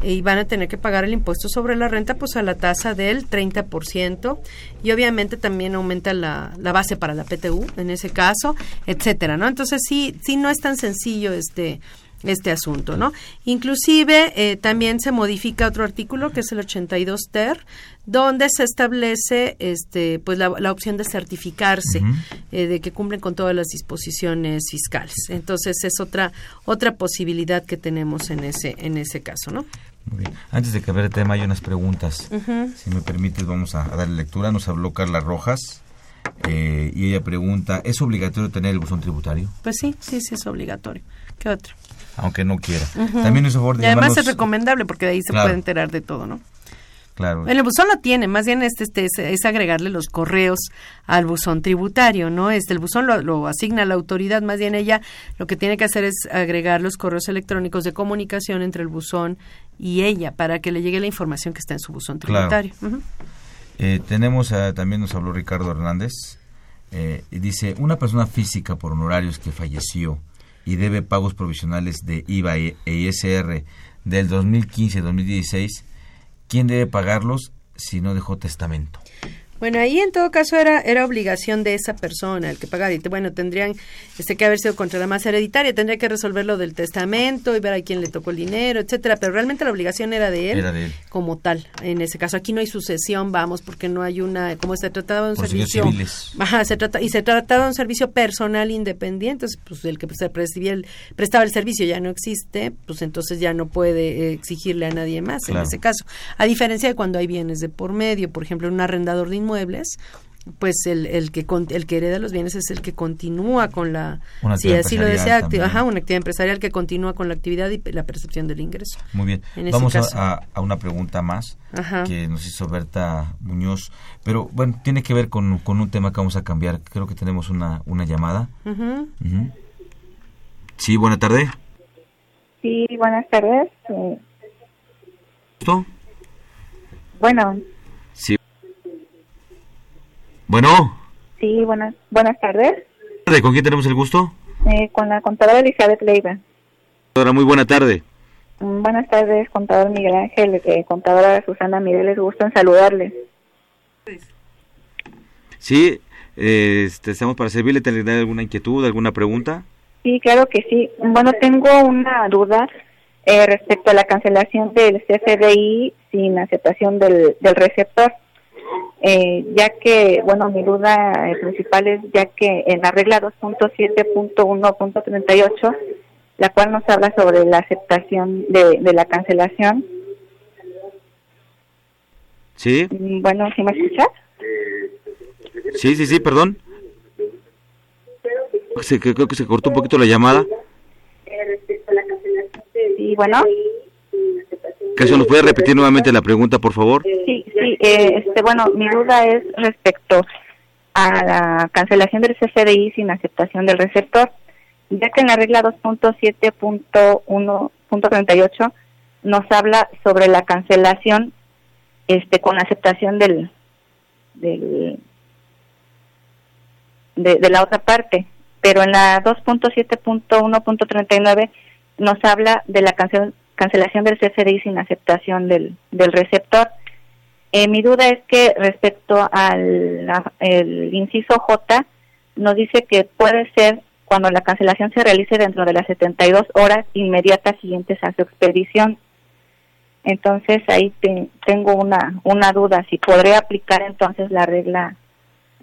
eh, y van a tener que pagar el impuesto sobre la renta pues a la tasa del 30% y obviamente también aumenta la, la base para la PTU en ese caso, etcétera, ¿no? Entonces sí, sí no es tan sencillo este este asunto, ¿no? Inclusive eh, también se modifica otro artículo que es el 82 ter, donde se establece este pues la, opción de certificarse eh, de que cumplen con todas las disposiciones fiscales. Entonces es otra otra posibilidad que tenemos en ese en ese caso, ¿no? Muy bien. Antes de cambiar el tema hay unas preguntas. Si me permites vamos a, darle lectura. Nos habló Carla Rojas. Eh, y ella pregunta, ¿es obligatorio tener el buzón tributario? Pues sí, sí, sí es obligatorio. ¿Qué otro? Aunque no quiera. También hizo favor de Y además es recomendable porque de ahí se puede enterar de todo, ¿no? Claro. El buzón lo tiene, más bien este, este es, agregarle los correos al buzón tributario, ¿no? Este el buzón lo, lo, asigna la autoridad, más bien ella lo que tiene que hacer es agregar los correos electrónicos de comunicación entre el buzón y ella para que le llegue la información que está en su buzón tributario. Eh, tenemos, también nos habló Ricardo Hernández, eh, y dice, una persona física por honorarios que falleció y debe pagos provisionales de IVA e ISR del 2015-2016, ¿quién debe pagarlos si no dejó testamento? Bueno, ahí en todo caso era, era obligación de esa persona el que pagara. Y bueno, tendrían este, que haber sido contra la masa hereditaria, tendría que resolver lo del testamento y ver a quién le tocó el dinero, etcétera. Pero realmente la obligación era de él, como tal. En ese caso, aquí no hay sucesión, vamos, porque no hay una, como se trataba de un servicio. Ajá, se trata, y se trataba de un servicio personal independiente, pues el que se el, prestaba el servicio ya no existe, pues entonces ya no puede exigirle a nadie más en ese caso. A diferencia de cuando hay bienes de por medio, por ejemplo, un arrendador de muebles pues el, el que el que hereda los bienes es el que continúa con la si así lo desea ajá, una actividad empresarial que continúa con la actividad y la percepción del ingreso. Muy bien. Vamos a, a, una pregunta más que nos hizo Berta Muñoz pero bueno tiene que ver con, con, un tema que vamos a cambiar. Creo que tenemos una una llamada. Sí buena tarde. Sí buenas tardes. Bueno bueno. Sí, buenas, buenas tardes. ¿Con quién tenemos el gusto? Eh, con la contadora Elizabeth Leiva. Contadora, muy buena tarde. Mm, buenas tardes, contador Miguel Ángel, eh, contadora Susana Miguel, les gusta en saludarles. Sí, eh, este, estamos para servirle, ¿tener alguna inquietud, alguna pregunta? Sí, claro que sí. Bueno, tengo una duda eh, respecto a la cancelación del CFDI sin aceptación del, del receptor eh, ya que, bueno, mi duda eh, principal es ya que en la regla 2.7.1.38, la cual nos habla sobre la aceptación de, de la cancelación. Sí. Mm, bueno, ¿sí me escuchas? Sí, sí, sí, perdón. Se, creo que se cortó un poquito la llamada. Sí, bueno. ¿Caso nos puede repetir nuevamente la pregunta, por favor? Sí, sí. Eh, este, bueno, mi duda es respecto a la cancelación del CFDI sin aceptación del receptor, ya que en la regla 2.7.1.38 nos habla sobre la cancelación este con aceptación del, del de, de la otra parte, pero en la 2.7.1.39 nos habla de la cancelación cancelación del CFDI sin aceptación del, del receptor. Eh, mi duda es que respecto al inciso J, nos dice que puede ser cuando la cancelación se realice dentro de las 72 horas inmediatas siguientes a su expedición. Entonces ahí tengo una, una duda, si podré aplicar entonces la regla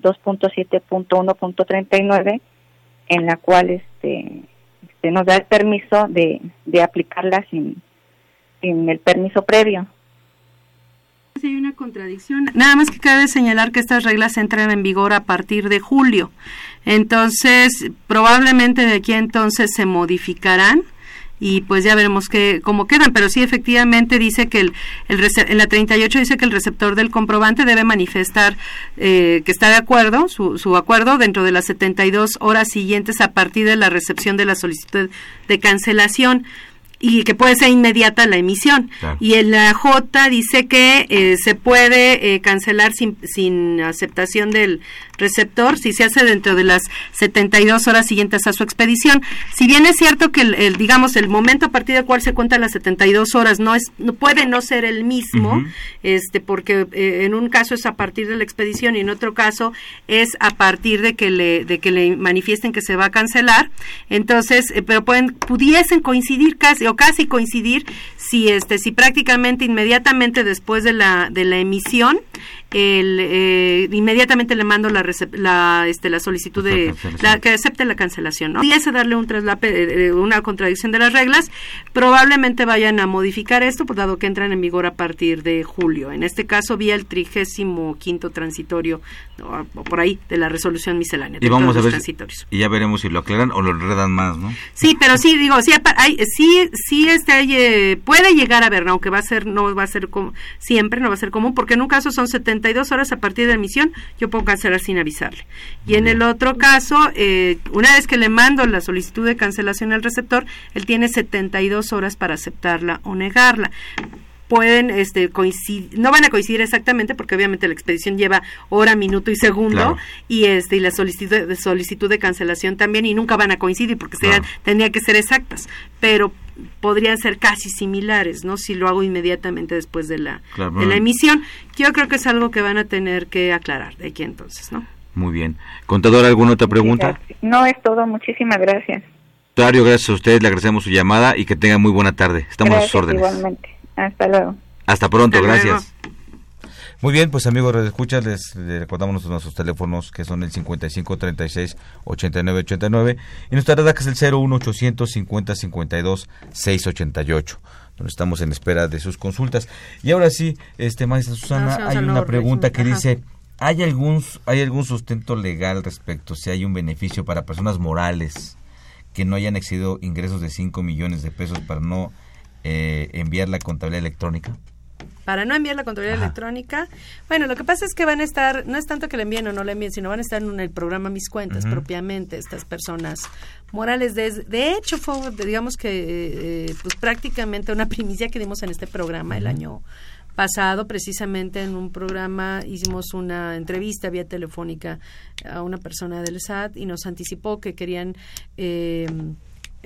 2.7.1.39 en la cual este, este, nos da el permiso de, de aplicarla sin, el permiso previo. Hay una contradicción. Nada más que cabe señalar que estas reglas entran en vigor a partir de julio. Entonces, probablemente de aquí entonces se modificarán y pues ya veremos que, cómo quedan, pero sí efectivamente dice que el, el en la 38 dice que el receptor del comprobante debe manifestar eh, que está de acuerdo, su, su acuerdo dentro de las 72 horas siguientes a partir de la recepción de la solicitud de cancelación y que puede ser inmediata la emisión. Y en la J dice que eh, se puede eh, cancelar sin, sin aceptación del receptor si se hace dentro de las 72 horas siguientes a su expedición. Si bien es cierto que el, digamos el momento a partir del cual se cuentan las 72 horas no es no puede no ser el mismo, este porque eh, en un caso es a partir de la expedición y en otro caso es a partir de que le de que le manifiesten que se va a cancelar. Entonces, pero pueden pudiesen coincidir casi o casi coincidir si este si prácticamente inmediatamente después de la de la emisión el, eh, inmediatamente le mando la, la, este, la solicitud de la, que acepte la cancelación. ¿no? ese darle un traslape, eh, una contradicción de las reglas, probablemente vayan a modificar esto, pues, dado que entran en vigor a partir de julio. En este caso, vía el trigésimo quinto transitorio, o por ahí, de la resolución miscelánea. Y vamos a ver, y ya veremos si lo aclaran o lo enredan más, ¿no? Sí, pero sí, digo, sí, hay, sí, sí este, hay, eh, puede llegar a ver, aunque va a ser, no va a ser como, siempre, no va a ser común, porque en un caso son 70 72 horas a partir de la emisión, yo puedo cancelar sin avisarle. Y en el otro caso, eh, una vez que le mando la solicitud de cancelación al receptor, él tiene 72 horas para aceptarla o negarla. Pueden este coincidir no van a coincidir exactamente porque obviamente la expedición lleva hora minuto y segundo y este y la solicitud de solicitud de cancelación también y nunca van a coincidir porque serían, tendría que ser exactas. Pero podrían ser casi similares, ¿no? Si lo hago inmediatamente después de la, de la emisión. Yo creo que es algo que van a tener que aclarar de aquí entonces, ¿no? Muy bien. Contador, ¿alguna otra pregunta? No, es todo. Muchísimas gracias. Dario, gracias a usted. Le agradecemos su llamada y que tenga muy buena tarde. Estamos a sus órdenes. Igualmente. Hasta luego. Hasta pronto, gracias. Muy bien, pues amigos de escucha, les, recordamos nuestros, teléfonos que son el 55 36 89 89 y nuestra red que es el 01 850 52 688 donde estamos en espera de sus consultas. Y ahora sí, este maestra Susana, hay una pregunta que dice, ¿hay algún hay algún sustento legal respecto si hay un beneficio para personas morales que no hayan excedido ingresos de 5 millones de pesos para no eh, enviar la contabilidad electrónica? Para no enviar la contabilidad electrónica. Bueno, lo que pasa es que van a estar, no es tanto que le envíen o no le envíen, sino van a estar en el programa Mis Cuentas propiamente estas personas morales. De, de hecho, fue, digamos que, eh, pues prácticamente una [LAUGHS] primicia que dimos en este programa el año pasado, precisamente en un programa hicimos una entrevista vía telefónica a una persona del SAT y nos anticipó que querían eh,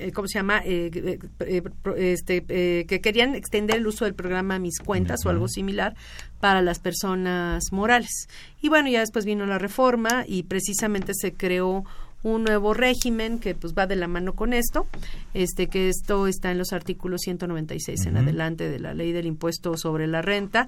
eh, ¿cómo se llama? Eh, eh, este, que querían extender el uso del programa Mis Cuentas o algo similar para las personas morales. Y bueno, ya después vino la reforma y precisamente se creó un nuevo régimen que pues va de la mano con esto, este que esto está en los artículos 196 en adelante de la ley del impuesto sobre la renta,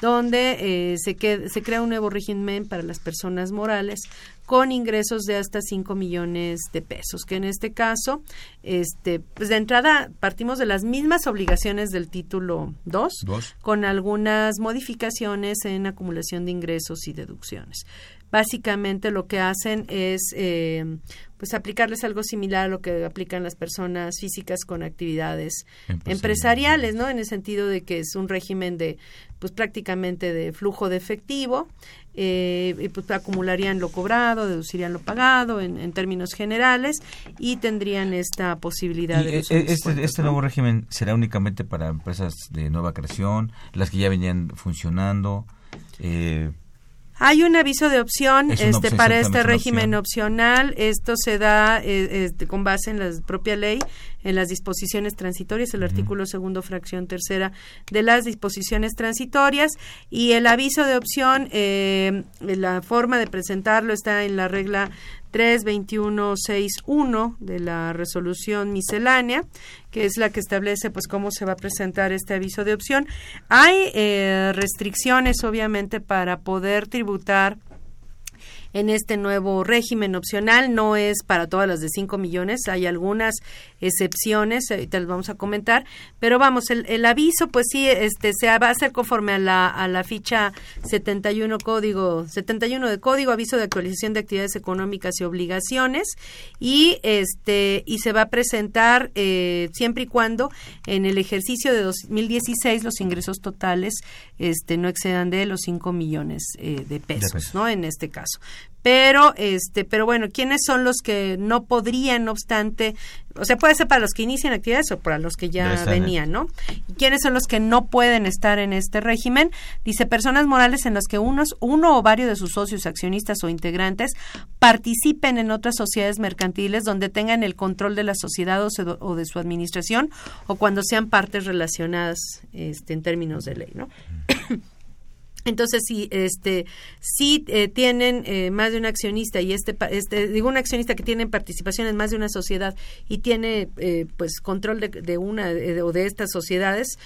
donde eh, se, se crea un nuevo régimen para las personas morales con ingresos de hasta 5 millones de pesos, que en este caso, este, pues de entrada partimos de las mismas obligaciones del título 2, con algunas modificaciones en acumulación de ingresos y deducciones básicamente lo que hacen es eh, pues aplicarles algo similar a lo que aplican las personas físicas con actividades empresariales, ¿no? En el sentido de que es un régimen de pues prácticamente de flujo de efectivo eh, y pues acumularían lo cobrado, deducirían lo pagado en, términos generales y tendrían esta posibilidad de... E, e, este, este nuevo régimen será únicamente para empresas de nueva creación, las que ya venían funcionando. Eh, hay un aviso de opción este, para este régimen opcional. Esto se da eh, este, con base en la propia ley, en las disposiciones transitorias, el artículo segundo, fracción tercera de las disposiciones transitorias. Y el aviso de opción, eh, la forma de presentarlo está en la regla 32161 de la resolución miscelánea, que es la que establece pues cómo se va a presentar este aviso de opción. Hay eh, restricciones obviamente para poder tributar en este nuevo régimen opcional. No es para todas las de 5 millones, hay algunas excepciones, ahorita les vamos a comentar, pero vamos, el, aviso pues sí este se va a hacer conforme a la, a la ficha 71 código 71 de código aviso de actualización de actividades económicas y obligaciones y este y se va a presentar eh, siempre y cuando en el ejercicio de 2016 los ingresos totales este no excedan de los 5 millones eh, de pesos, ¿no? En este caso. Pero este pero bueno quiénes son los que no podrían no obstante o sea puede ser para los que inician actividades o para los que ya, venían no y quiénes son los que no pueden estar en este régimen dice personas morales en las que unos uno o varios de sus socios accionistas o integrantes participen en otras sociedades mercantiles donde tengan el control de la sociedad o, de su administración o cuando sean partes relacionadas este en términos de ley no Entonces, si este, si eh, tienen eh, más de un accionista y este, este, digo un accionista que tiene participación en más de una sociedad y tiene eh, pues control de, de una o de estas sociedades,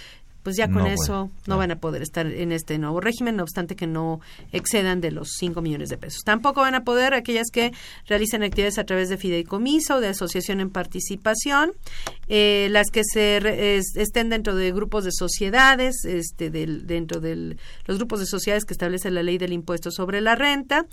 pues ya con eso no, van a poder estar en este nuevo régimen, no obstante que no excedan de los 5 millones de pesos. Tampoco van a poder aquellas que realicen actividades a través de fideicomiso de asociación en participación, eh, las que se estén dentro de grupos de sociedades, este, del, dentro de los grupos de sociedades que establece la ley del impuesto sobre la renta,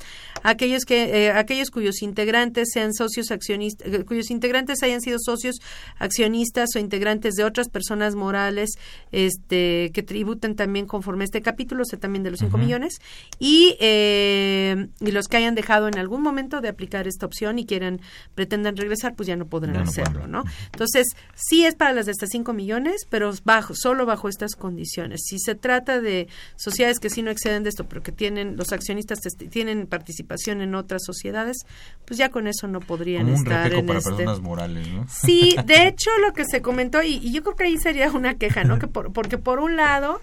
aquellos que eh, aquellos cuyos integrantes sean socios accionistas, eh, cuyos integrantes hayan sido socios accionistas o integrantes de otras personas morales, este, este, que tributen también conforme a este capítulo, o sea, también de los 5 millones, y, eh, y los que hayan dejado en algún momento de aplicar esta opción y quieran, pretendan regresar, pues ya no podrán hacerlo, ¿no? Entonces, sí es para las de estas 5 millones, pero bajo, solo bajo estas condiciones. Si se trata de sociedades que sí no exceden de esto, pero que tienen, los accionistas tienen participación en otras sociedades, pues ya con eso no podrían estar en para este... personas morales, ¿no? Sí, de [LAUGHS] hecho lo que se comentó, y, y yo creo que ahí sería una queja, ¿no? [LAUGHS] Que por, porque por un lado,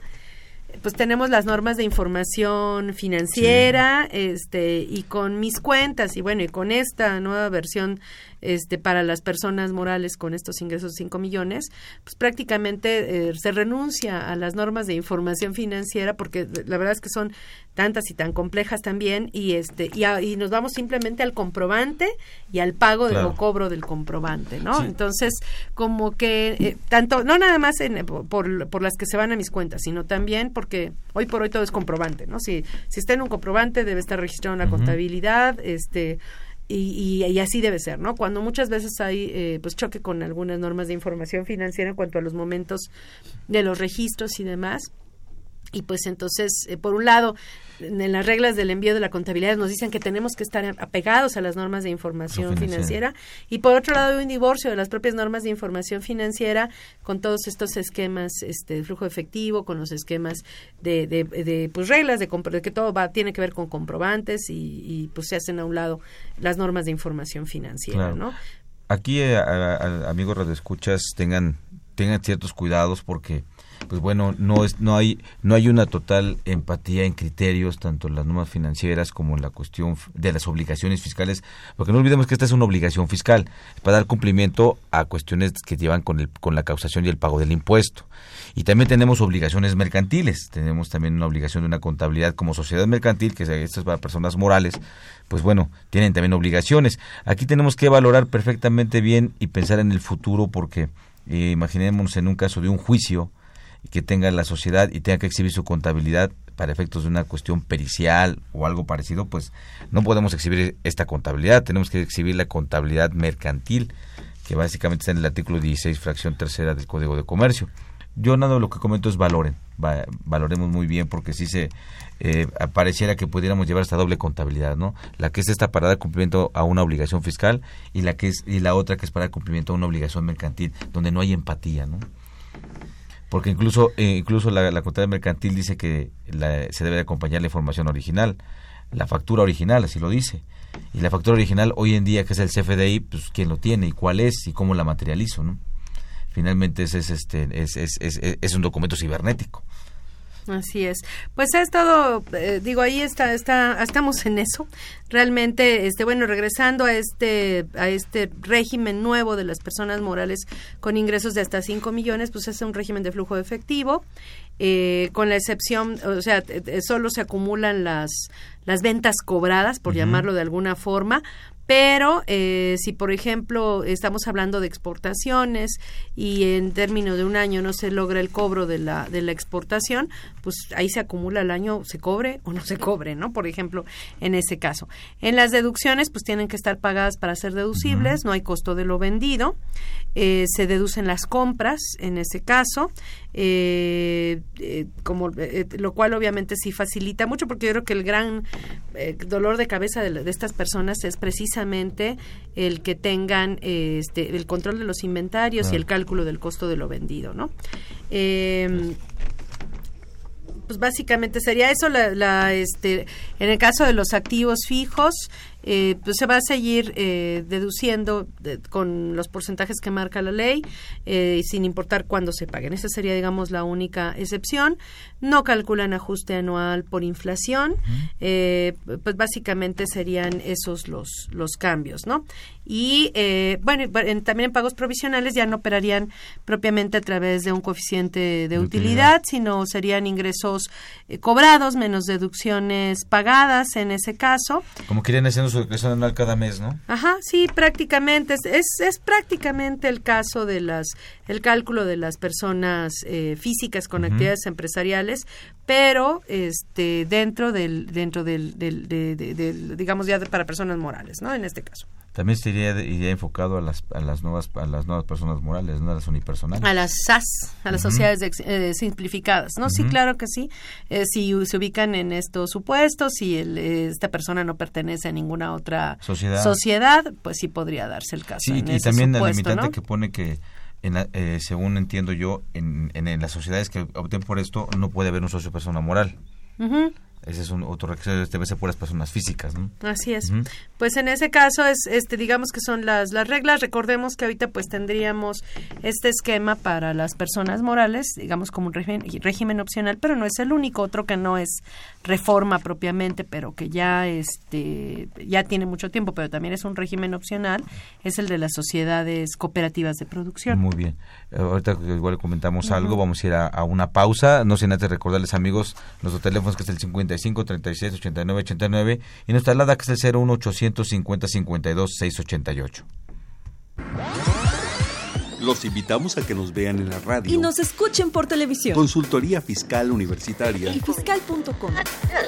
pues tenemos las normas de información financiera, este, y con mis cuentas, y bueno, y con esta nueva versión este, para las personas morales con estos ingresos de 5 millones, pues prácticamente eh, se renuncia a las normas de información financiera porque la verdad es que son tantas y tan complejas también y este y, nos vamos simplemente al comprobante y al pago de lo cobro del comprobante, ¿no? Entonces, como que eh, tanto no nada más en, por, por las que se van a mis cuentas, sino también porque hoy por hoy todo es comprobante, ¿no? Si si está en un comprobante debe estar registrado en la contabilidad, este y, y, así debe ser, ¿no? Cuando muchas veces hay eh, pues choque con algunas normas de información financiera en cuanto a los momentos de los registros y demás, y pues entonces, eh, por un lado, en las reglas del envío de la contabilidad nos dicen que tenemos que estar apegados a las normas de información financiera. y por otro lado hay un divorcio de las propias normas de información financiera con todos estos esquemas este, de flujo efectivo, con los esquemas de, de, pues reglas de, que todo va tiene que ver con comprobantes y, pues se hacen a un lado las normas de información financiera, ¿no? Aquí, eh, amigos radioescuchas, tengan tengan ciertos cuidados porque pues bueno, no es no hay no hay una total empatía en criterios tanto en las normas financieras como en la cuestión de las obligaciones fiscales, porque no olvidemos que esta es una obligación fiscal para dar cumplimiento a cuestiones que llevan con el con la causación y el pago del impuesto. Y también tenemos obligaciones mercantiles, tenemos también una obligación de una contabilidad como sociedad mercantil, que esto es para personas morales, pues bueno, tienen también obligaciones. Aquí tenemos que valorar perfectamente bien y pensar en el futuro porque eh, imaginémonos en un caso de un juicio que tenga la sociedad y tenga que exhibir su contabilidad para efectos de una cuestión pericial o algo parecido, pues no podemos exhibir esta contabilidad, tenemos que exhibir la contabilidad mercantil, que básicamente está en el artículo 16, fracción tercera del Código de Comercio. Yo nada lo que comento es valoren, valoremos muy bien porque si se eh, pareciera que pudiéramos llevar esta doble contabilidad, ¿no? La que es esta para dar cumplimiento a una obligación fiscal y la que es y la otra que es para dar cumplimiento a una obligación mercantil, donde no hay empatía, ¿no? Porque incluso eh, incluso la, la contabilidad mercantil dice que se debe acompañar la información original, la factura original, así lo dice. Y la factura original hoy en día, que es el CFDI, pues quién lo tiene y cuál es y cómo la materializo, ¿no? Finalmente es, es este, es, es, es, es un documento cibernético. Así es. Pues ha estado, eh, digo, ahí está, está, estamos en eso. Realmente, este, bueno, regresando a este, a este régimen nuevo de las personas morales con ingresos de hasta 5 millones, pues es un régimen de flujo efectivo, eh, con la excepción, o sea, solo se acumulan las, las ventas cobradas, por llamarlo de alguna forma, pero eh, si por ejemplo estamos hablando de exportaciones y en términos de un año no se logra el cobro de la de la exportación pues ahí se acumula el año se cobre o no se cobre no por ejemplo en ese caso. En las deducciones pues tienen que estar pagadas para ser deducibles no hay costo de lo vendido. Eh, se deducen las compras en ese caso eh, eh, como lo cual obviamente sí facilita mucho porque yo creo que el gran dolor de cabeza de, de, estas personas es precisamente el que tengan este el control de los inventarios y el cálculo del costo de lo vendido no eh, pues básicamente sería eso la, la, este en el caso de los activos fijos eh, pues se va a seguir eh, deduciendo de, con los porcentajes que marca la ley, eh, sin importar cuándo se paguen. Esa sería, digamos, la única excepción. No calculan ajuste anual por inflación. Uh-huh. pues básicamente serían esos los, los cambios, ¿no? Y bueno, en, también en pagos provisionales ya no operarían propiamente a través de un coeficiente de, de utilidad, utilidad, sino serían ingresos cobrados menos deducciones pagadas en ese caso. Como querían haciendo su declaración anual cada mes, ¿no? Ajá, sí, prácticamente. Es, es, es, prácticamente el caso de las, el cálculo de las personas eh, físicas con uh -huh. actividades empresariales, pero este dentro del, dentro del, del de, de, de, digamos ya para personas morales, ¿no? En este caso. También iría, iría enfocado a las, a las nuevas a las nuevas personas morales, no a las unipersonales. A las SAS, a las uh -huh. sociedades de, eh, simplificadas, ¿no? Uh -huh. Sí, claro que sí. Eh, si se ubican en estos supuestos, si el, esta persona no pertenece a ninguna otra sociedad, sociedad pues sí podría darse el caso. Sí, y también supuesto, el limitante ¿no? que pone que en la, eh, según entiendo yo, en, en, en, las sociedades que opten por esto, no puede haber un socio persona moral. Uh -huh. Ese es un otro requisito, debe ser por las personas físicas, ¿no? Así es. Uh -huh. Pues en ese caso es, este, digamos que son las, las reglas. Recordemos que ahorita pues tendríamos este esquema para las personas morales, digamos como un régimen, régimen opcional, pero no es el único, otro que no es reforma propiamente, pero que ya este ya tiene mucho tiempo, pero también es un régimen opcional, es el de las sociedades cooperativas de producción. Muy bien. Ahorita igual comentamos uh -huh. algo, vamos a ir a, a, una pausa, no sin antes recordarles amigos, nuestro teléfono que es el 55 36 89 89 y nuestra alada que es el 01 850 52 688. Los invitamos a que nos vean en la radio. Y nos escuchen por televisión. Consultoría Fiscal Universitaria. Y fiscal.com.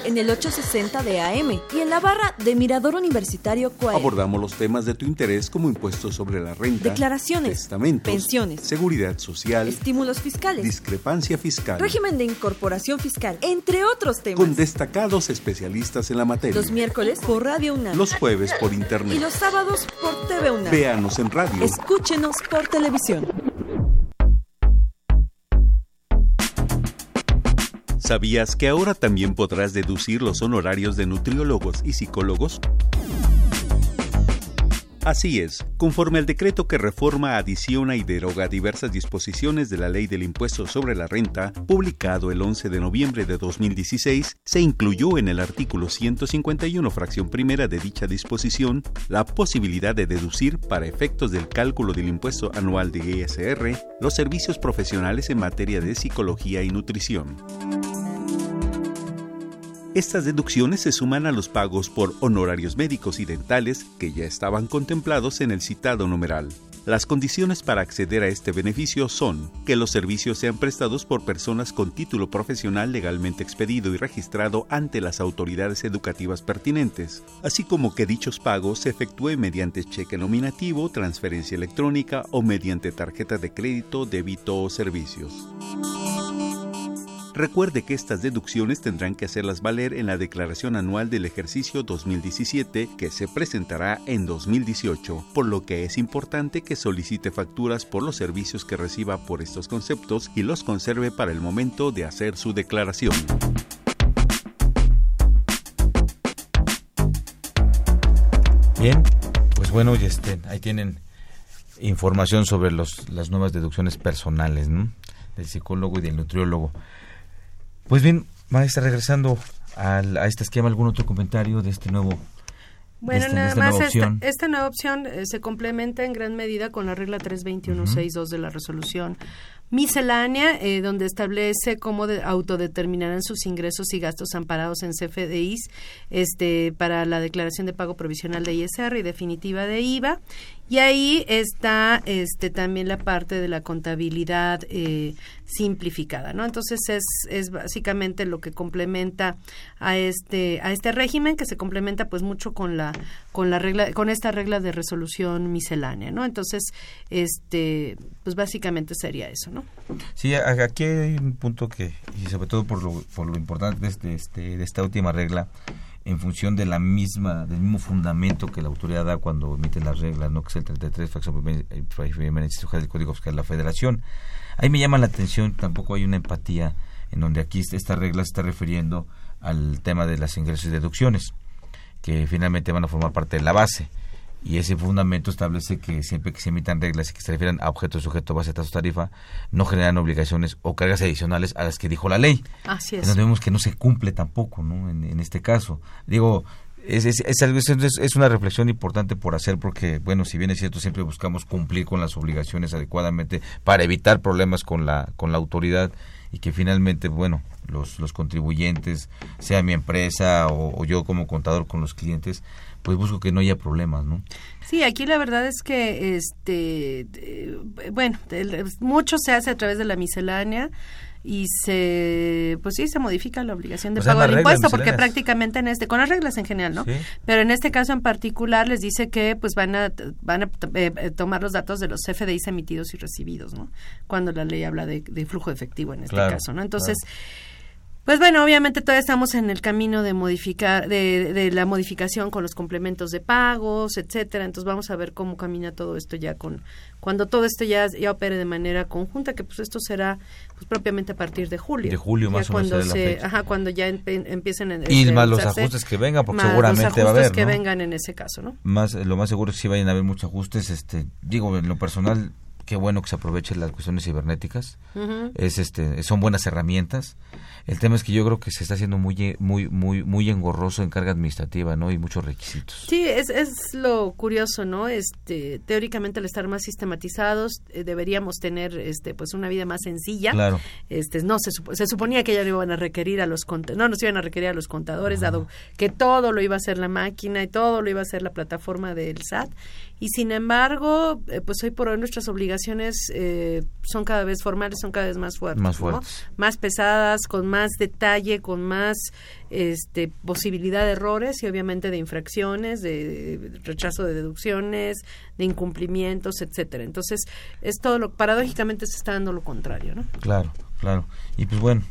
En el 860 de AM. Y en la barra de Mirador Universitario Coae. Abordamos los temas de tu interés como impuestos sobre la renta. Declaraciones. Testamentos. Pensiones. Seguridad social. Estímulos fiscales. Discrepancia fiscal. Régimen de incorporación fiscal. Entre otros temas. Con destacados especialistas en la materia. Los miércoles por Radio UNAM. Los jueves por Internet. Y los sábados por TV UNAM. Véanos en radio. Escúchenos por televisión. ¿Sabías que ahora también podrás deducir los honorarios de nutriólogos y psicólogos? Así es, conforme al decreto que reforma, adiciona y deroga diversas disposiciones de la Ley del Impuesto sobre la Renta, publicado el 11 de noviembre de 2016, se incluyó en el artículo 151, fracción primera de dicha disposición, la posibilidad de deducir, para efectos del cálculo del impuesto anual de ISR, los servicios profesionales en materia de psicología y nutrición. Estas deducciones se suman a los pagos por honorarios médicos y dentales que ya estaban contemplados en el citado numeral. Las condiciones para acceder a este beneficio son que los servicios sean prestados por personas con título profesional legalmente expedido y registrado ante las autoridades educativas pertinentes, así como que dichos pagos se efectúen mediante cheque nominativo, transferencia electrónica o mediante tarjeta de crédito, débito o servicios. Recuerde que estas deducciones tendrán que hacerlas valer en la declaración anual del ejercicio 2017 que se presentará en 2018, por lo que es importante que solicite facturas por los servicios que reciba por estos conceptos y los conserve para el momento de hacer su declaración. Bien, pues bueno, y este, ahí tienen información sobre las nuevas deducciones personales ¿no? del psicólogo y del nutriólogo. Pues bien, maestra, regresando al, a este esquema, ¿algún otro comentario de este nuevo bueno, este, nada esta más, esta, esta, nueva opción eh, se complementa en gran medida con la regla 321.62 uh -huh. de la resolución miscelánea, eh, donde establece cómo de, autodeterminarán sus ingresos y gastos amparados en CFDIs este, para la declaración de pago provisional de ISR y definitiva de IVA. Y ahí está este, también la parte de la contabilidad eh, simplificada, ¿no? Entonces es, es básicamente lo que complementa a este a este régimen que se complementa pues mucho con la con la regla con esta regla de resolución miscelánea, ¿no? Entonces este pues básicamente sería eso, ¿no? Sí, aquí hay un punto que y sobre todo por lo por lo importante de, este, este de esta última regla en función de la misma del mismo fundamento que la autoridad da cuando emite las reglas, no que es el 33 fracción del Código Fiscal de la Federación. Ahí me llama la atención, tampoco hay una empatía en donde aquí esta regla se está refiriendo al tema de las ingresos y deducciones, que finalmente van a formar parte de la base y ese fundamento establece que siempre que se emitan reglas y que se refieran a objeto sujeto base tasa tarifa no generan obligaciones o cargas adicionales a las que dijo la ley. Así es. Entonces vemos que no se cumple tampoco, ¿no? En, este caso, digo, es, es, es, es, una reflexión importante por hacer porque, bueno, si bien es cierto, siempre buscamos cumplir con las obligaciones adecuadamente para evitar problemas con la, con la autoridad y que finalmente, bueno, los, los contribuyentes, sea mi empresa o yo como contador con los clientes, pues busco que no haya problemas, ¿no? Sí, aquí la verdad es que, este, bueno, mucho se hace a través de la miscelánea y se pues sí se modifica la obligación de pago del impuesto porque prácticamente en este con las reglas en general no pero en este caso en particular les dice que pues van a van a eh, eh, tomar los datos de los CFDIs emitidos y recibidos no cuando la ley habla de, flujo efectivo en este caso no entonces pues bueno, obviamente todavía estamos en el camino de modificar, de, de, la modificación con los complementos de pagos, etcétera. Entonces vamos a ver cómo camina todo esto ya con, cuando todo esto ya, ya opere de manera conjunta, que pues esto será pues propiamente a partir de julio. De julio más o menos. Cuando se, ajá, cuando ya empiecen en Y más los ajustes que vengan, porque seguramente va a haber, que vengan en ese caso, ¿no? Más, lo más seguro es que sí vayan a haber muchos ajustes, este, digo, en lo personal, qué bueno que se aprovechen las cuestiones cibernéticas, es este, son buenas herramientas el tema es que yo creo que se está haciendo muy muy muy muy engorroso en carga administrativa, ¿no? Y muchos requisitos. Sí, es, es lo curioso, ¿no? Este, teóricamente al estar más sistematizados eh, deberíamos tener este pues una vida más sencilla. Claro. Este, no se, se suponía que ya no iban a requerir a los no nos iban a requerir a los contadores dado que todo lo iba a hacer la máquina y todo lo iba a hacer la plataforma del SAT y sin embargo, eh, pues hoy por hoy nuestras obligaciones eh, son cada vez formales, son cada vez más fuertes, más, fuertes. más pesadas, con más detalle, con más este, posibilidad de errores y obviamente de infracciones, de, rechazo de deducciones, de incumplimientos, etcétera. Entonces, es todo lo paradójicamente se está dando lo contrario, ¿no? Claro, claro. Y pues bueno,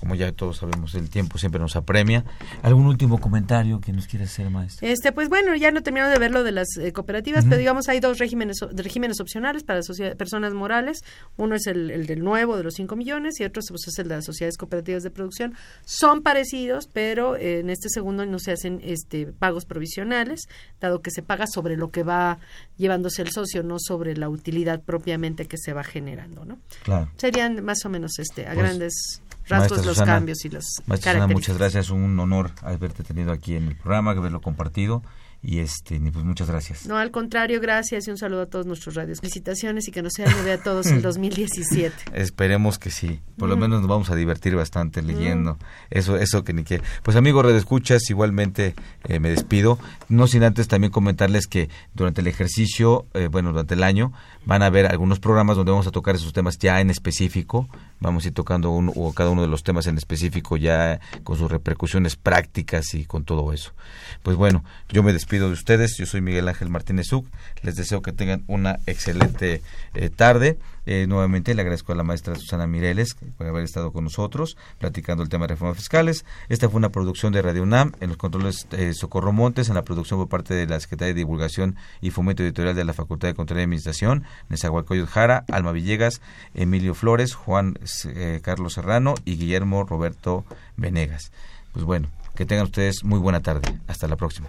como ya todos sabemos, el tiempo siempre nos apremia. ¿Algún último comentario que nos quiera hacer, maestro? Este, pues bueno, ya no terminado de ver lo de las eh, cooperativas, pero digamos hay dos regímenes, regímenes opcionales para personas morales. Uno es el, del nuevo, de los 5 millones, y otro pues, es el de las sociedades cooperativas de producción. Son parecidos, pero eh, en este segundo no se hacen este pagos provisionales, dado que se paga sobre lo que va llevándose el socio, no sobre la utilidad propiamente que se va generando, ¿no? Claro. Serían más o menos este a pues, grandes rasgos los cambios y los Maestra muchas gracias, un honor haberte tenido aquí en el programa, haberlo compartido y este pues muchas gracias. No, al contrario, gracias y un saludo a todos nuestros radios. Felicitaciones y que nos sea de a todos el [LAUGHS] 2017. Esperemos que sí. Por lo mm. menos nos vamos a divertir bastante leyendo. Mm. Eso eso que ni que. Pues amigos Red Escuchas, igualmente eh, me despido, no sin antes también comentarles que durante el ejercicio, eh, bueno, durante el año van a haber algunos programas donde vamos a tocar esos temas ya en específico vamos a ir tocando uno, o cada uno de los temas en específico ya con sus repercusiones prácticas y con todo eso. Pues bueno, yo me despido de ustedes, yo soy Miguel Ángel Martínez Uc, les deseo que tengan una excelente eh, tarde. Eh, nuevamente le agradezco a la maestra Susana Mireles por haber estado con nosotros platicando el tema de reformas fiscales. Esta fue una producción de Radio UNAM en los controles eh, Socorro Montes, en la producción por parte de la Secretaría de Divulgación y Fomento Editorial de la Facultad de Control y Administración, Nezahualcóyotl Jara, Alma Villegas, Emilio Flores, Juan eh, Carlos Serrano y Guillermo Roberto Venegas. Pues bueno, que tengan ustedes muy buena tarde. Hasta la próxima.